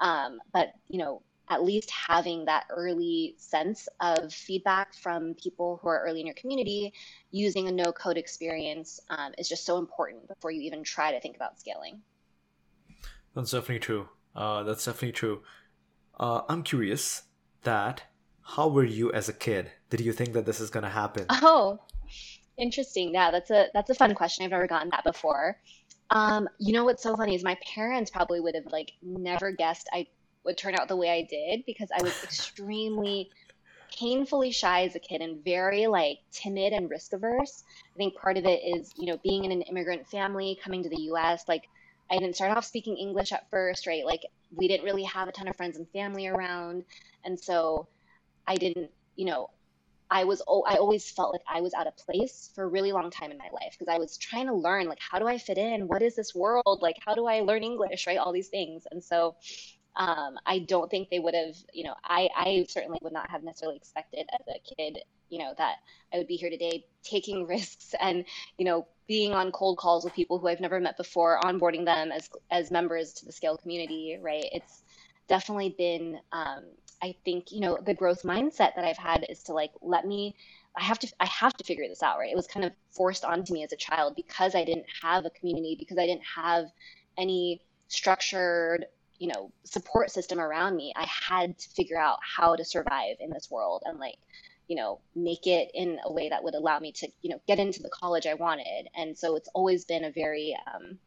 um, but you know at least having that early sense of feedback from people who are early in your community using a no code experience um, is just so important before you even try to think about scaling. That's definitely true. Uh, that's definitely true. Uh, I'm curious that how were you as a kid? Did you think that this is gonna happen? Oh, interesting. Yeah, that's a that's a fun question. I've never gotten that before. Um, you know what's so funny is my parents probably would have like never guessed I would turn out the way I did because I was extremely painfully shy as a kid and very like timid and risk averse. I think part of it is, you know, being in an immigrant family, coming to the US, like I didn't start off speaking English at first, right? Like we didn't really have a ton of friends and family around. And so I didn't, you know, I was I always felt like I was out of place for a really long time in my life because I was trying to learn like how do I fit in? What is this world? Like how do I learn English, right? All these things. And so um, I don't think they would have, you know, I, I certainly would not have necessarily expected as a kid, you know, that I would be here today taking risks and, you know, being on cold calls with people who I've never met before, onboarding them as, as members to the scale community, right? It's definitely been, um, I think, you know, the growth mindset that I've had is to like, let me, I have to, I have to figure this out, right? It was kind of forced onto me as a child because I didn't have a community, because I didn't have any structured you know support system around me i had to figure out how to survive in this world and like you know make it in a way that would allow me to you know get into the college i wanted and so it's always been a very um,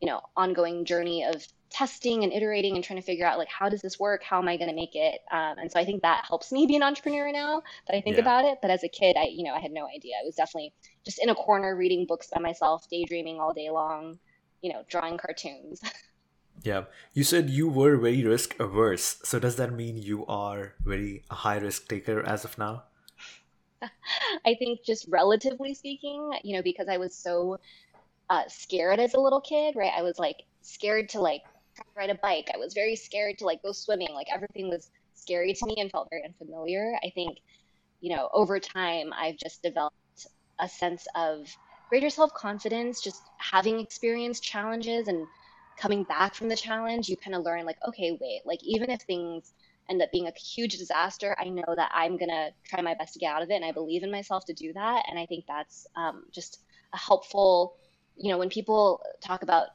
you know ongoing journey of testing and iterating and trying to figure out like how does this work how am i going to make it um, and so i think that helps me be an entrepreneur now that i think yeah. about it but as a kid i you know i had no idea i was definitely just in a corner reading books by myself daydreaming all day long you know drawing cartoons Yeah. You said you were very risk averse. So does that mean you are very a high risk taker as of now? I think just relatively speaking, you know, because I was so uh, scared as a little kid, right? I was like scared to like ride a bike. I was very scared to like go swimming. Like everything was scary to me and felt very unfamiliar. I think, you know, over time, I've just developed a sense of greater self confidence, just having experienced challenges and coming back from the challenge, you kind of learn like, okay, wait, like even if things end up being a huge disaster, I know that I'm gonna try my best to get out of it, and I believe in myself to do that. And I think that's um, just a helpful, you know, when people talk about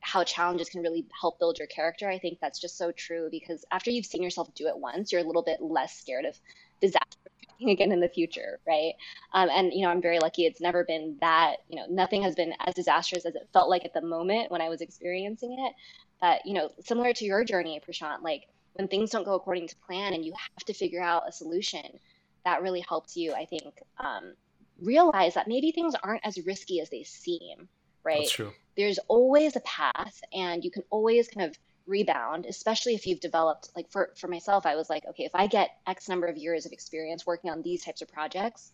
how challenges can really help build your character, I think that's just so true because after you've seen yourself do it once, you're a little bit less scared of disaster again in the future, right? Um, and you know, I'm very lucky. It's never been that. You know, nothing has been as disastrous as it felt like at the moment when I was experiencing it. But you know, similar to your journey, Prashant, like when things don't go according to plan and you have to figure out a solution, that really helps you, I think, um, realize that maybe things aren't as risky as they seem, right? That's true. There's always a path, and you can always kind of rebound, especially if you've developed like for for myself, I was like, okay, if I get X number of years of experience working on these types of projects,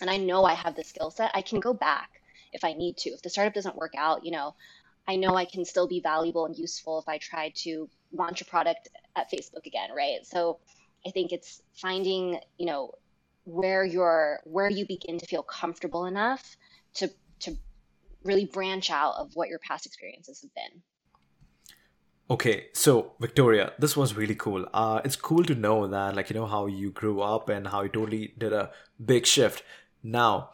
and I know I have the skill set, I can go back if I need to. If the startup doesn't work out, you know, I know I can still be valuable and useful if I try to launch a product at Facebook again, right? So I think it's finding, you know, where you're where you begin to feel comfortable enough to to really branch out of what your past experiences have been. Okay, so Victoria, this was really cool. Uh, it's cool to know that, like, you know, how you grew up and how you totally did a big shift. Now,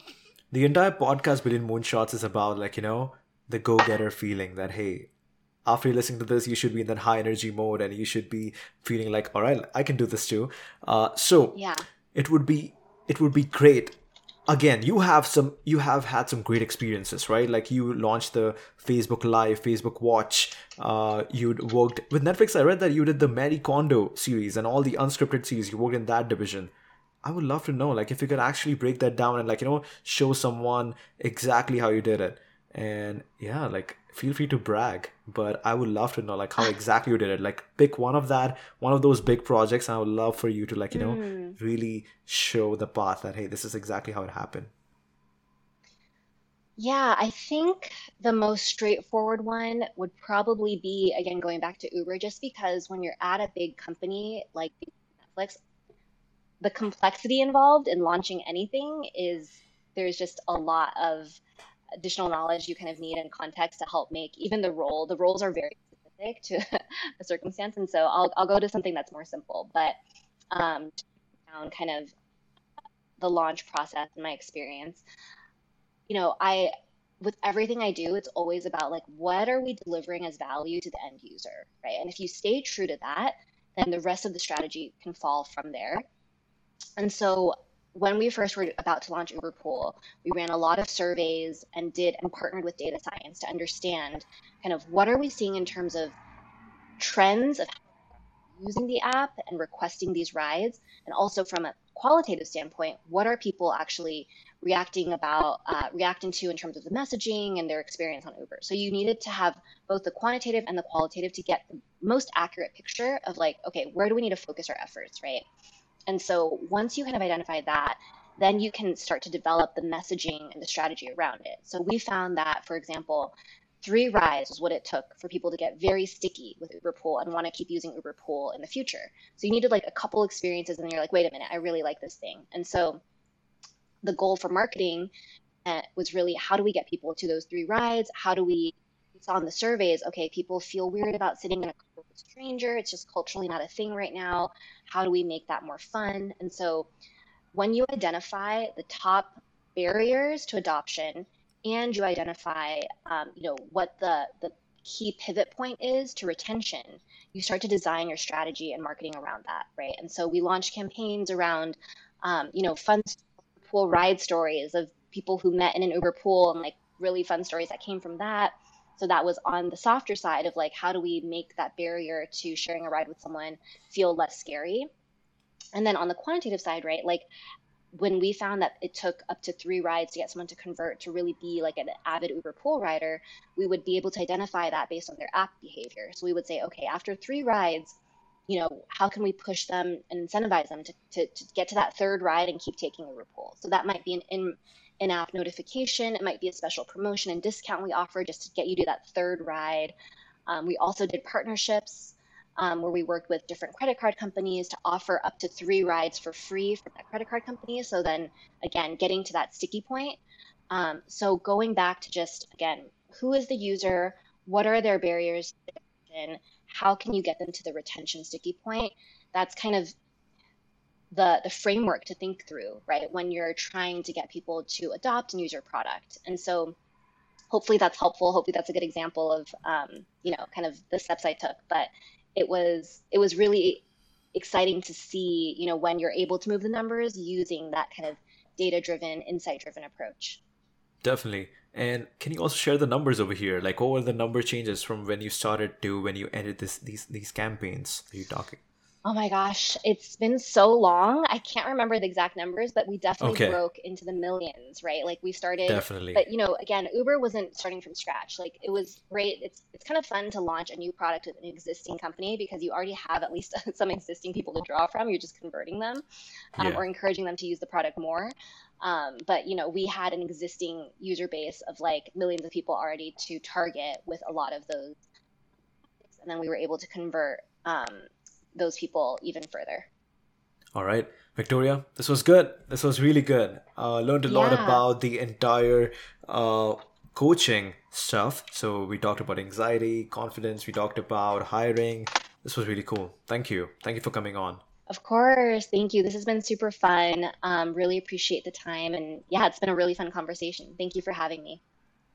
the entire podcast Billion Moonshots is about, like, you know, the go getter feeling that, hey, after you listening to this, you should be in that high energy mode and you should be feeling like, all right, I can do this too. Uh, so, yeah, it would be it would be great. Again you have some you have had some great experiences right? Like you launched the facebook live facebook watch uh, you'd worked with netflix. I read that you did the Marie Kondo series and all the unscripted series. You worked in that division. I would love to know like if you could actually break that down and like you know show someone exactly how you did it. And yeah like feel free to brag but i would love to know like how exactly you did it like pick one of that one of those big projects and i would love for you to like you know mm. really show the path that hey this is exactly how it happened yeah i think the most straightforward one would probably be again going back to uber just because when you're at a big company like netflix the complexity involved in launching anything is there's just a lot of additional knowledge you kind of need and context to help make even the role. The roles are very specific to a circumstance, and so I'll I'll go to something that's more simple. But um, down kind of the launch process and my experience, you know, I with everything I do, it's always about like what are we delivering as value to the end user, right? And if you stay true to that, then the rest of the strategy can fall from there. And so when we first were about to launch Uberpool, we ran a lot of surveys and did and partnered with data science to understand kind of what are we seeing in terms of trends of using the app and requesting these rides, and also from a qualitative standpoint, what are people actually reacting about uh, reacting to in terms of the messaging and their experience on Uber. So you needed to have both the quantitative and the qualitative to get the most accurate picture of like, okay, where do we need to focus our efforts, right? And so once you kind of identify that, then you can start to develop the messaging and the strategy around it. So we found that, for example, three rides was what it took for people to get very sticky with Uber Pool and want to keep using Uber Pool in the future. So you needed like a couple experiences, and you're like, wait a minute, I really like this thing. And so the goal for marketing uh, was really how do we get people to those three rides? How do we saw in the surveys, okay, people feel weird about sitting in a car with a stranger. It's just culturally not a thing right now. How do we make that more fun? And so when you identify the top barriers to adoption and you identify, um, you know, what the, the key pivot point is to retention, you start to design your strategy and marketing around that, right? And so we launched campaigns around, um, you know, fun pool ride stories of people who met in an Uber pool and like really fun stories that came from that. So that was on the softer side of like, how do we make that barrier to sharing a ride with someone feel less scary? And then on the quantitative side, right, like when we found that it took up to three rides to get someone to convert to really be like an avid Uber pool rider, we would be able to identify that based on their app behavior. So we would say, okay, after three rides, you know, how can we push them and incentivize them to, to, to get to that third ride and keep taking Uber Pool? So that might be an in, in-app notification. It might be a special promotion and discount we offer just to get you to that third ride. Um, we also did partnerships um, where we worked with different credit card companies to offer up to three rides for free from that credit card company. So then, again, getting to that sticky point. Um, so going back to just again, who is the user? What are their barriers? And how can you get them to the retention sticky point? That's kind of the the framework to think through, right? When you're trying to get people to adopt and use your product. And so hopefully that's helpful. Hopefully that's a good example of um, you know, kind of the steps I took. But it was it was really exciting to see, you know, when you're able to move the numbers using that kind of data driven, insight driven approach. Definitely. And can you also share the numbers over here? Like, what were the number changes from when you started to when you ended this these these campaigns? Are you talking? Oh my gosh, it's been so long. I can't remember the exact numbers, but we definitely okay. broke into the millions, right? Like we started Definitely. But you know, again, Uber wasn't starting from scratch. Like it was great. It's it's kind of fun to launch a new product with an existing company because you already have at least some existing people to draw from. You're just converting them um, yeah. or encouraging them to use the product more. Um, but you know, we had an existing user base of like millions of people already to target with a lot of those, and then we were able to convert um, those people even further. All right, Victoria, this was good. This was really good. Uh, learned a yeah. lot about the entire uh, coaching stuff. So we talked about anxiety, confidence. We talked about hiring. This was really cool. Thank you. Thank you for coming on. Of course. Thank you. This has been super fun. Um, really appreciate the time. And yeah, it's been a really fun conversation. Thank you for having me.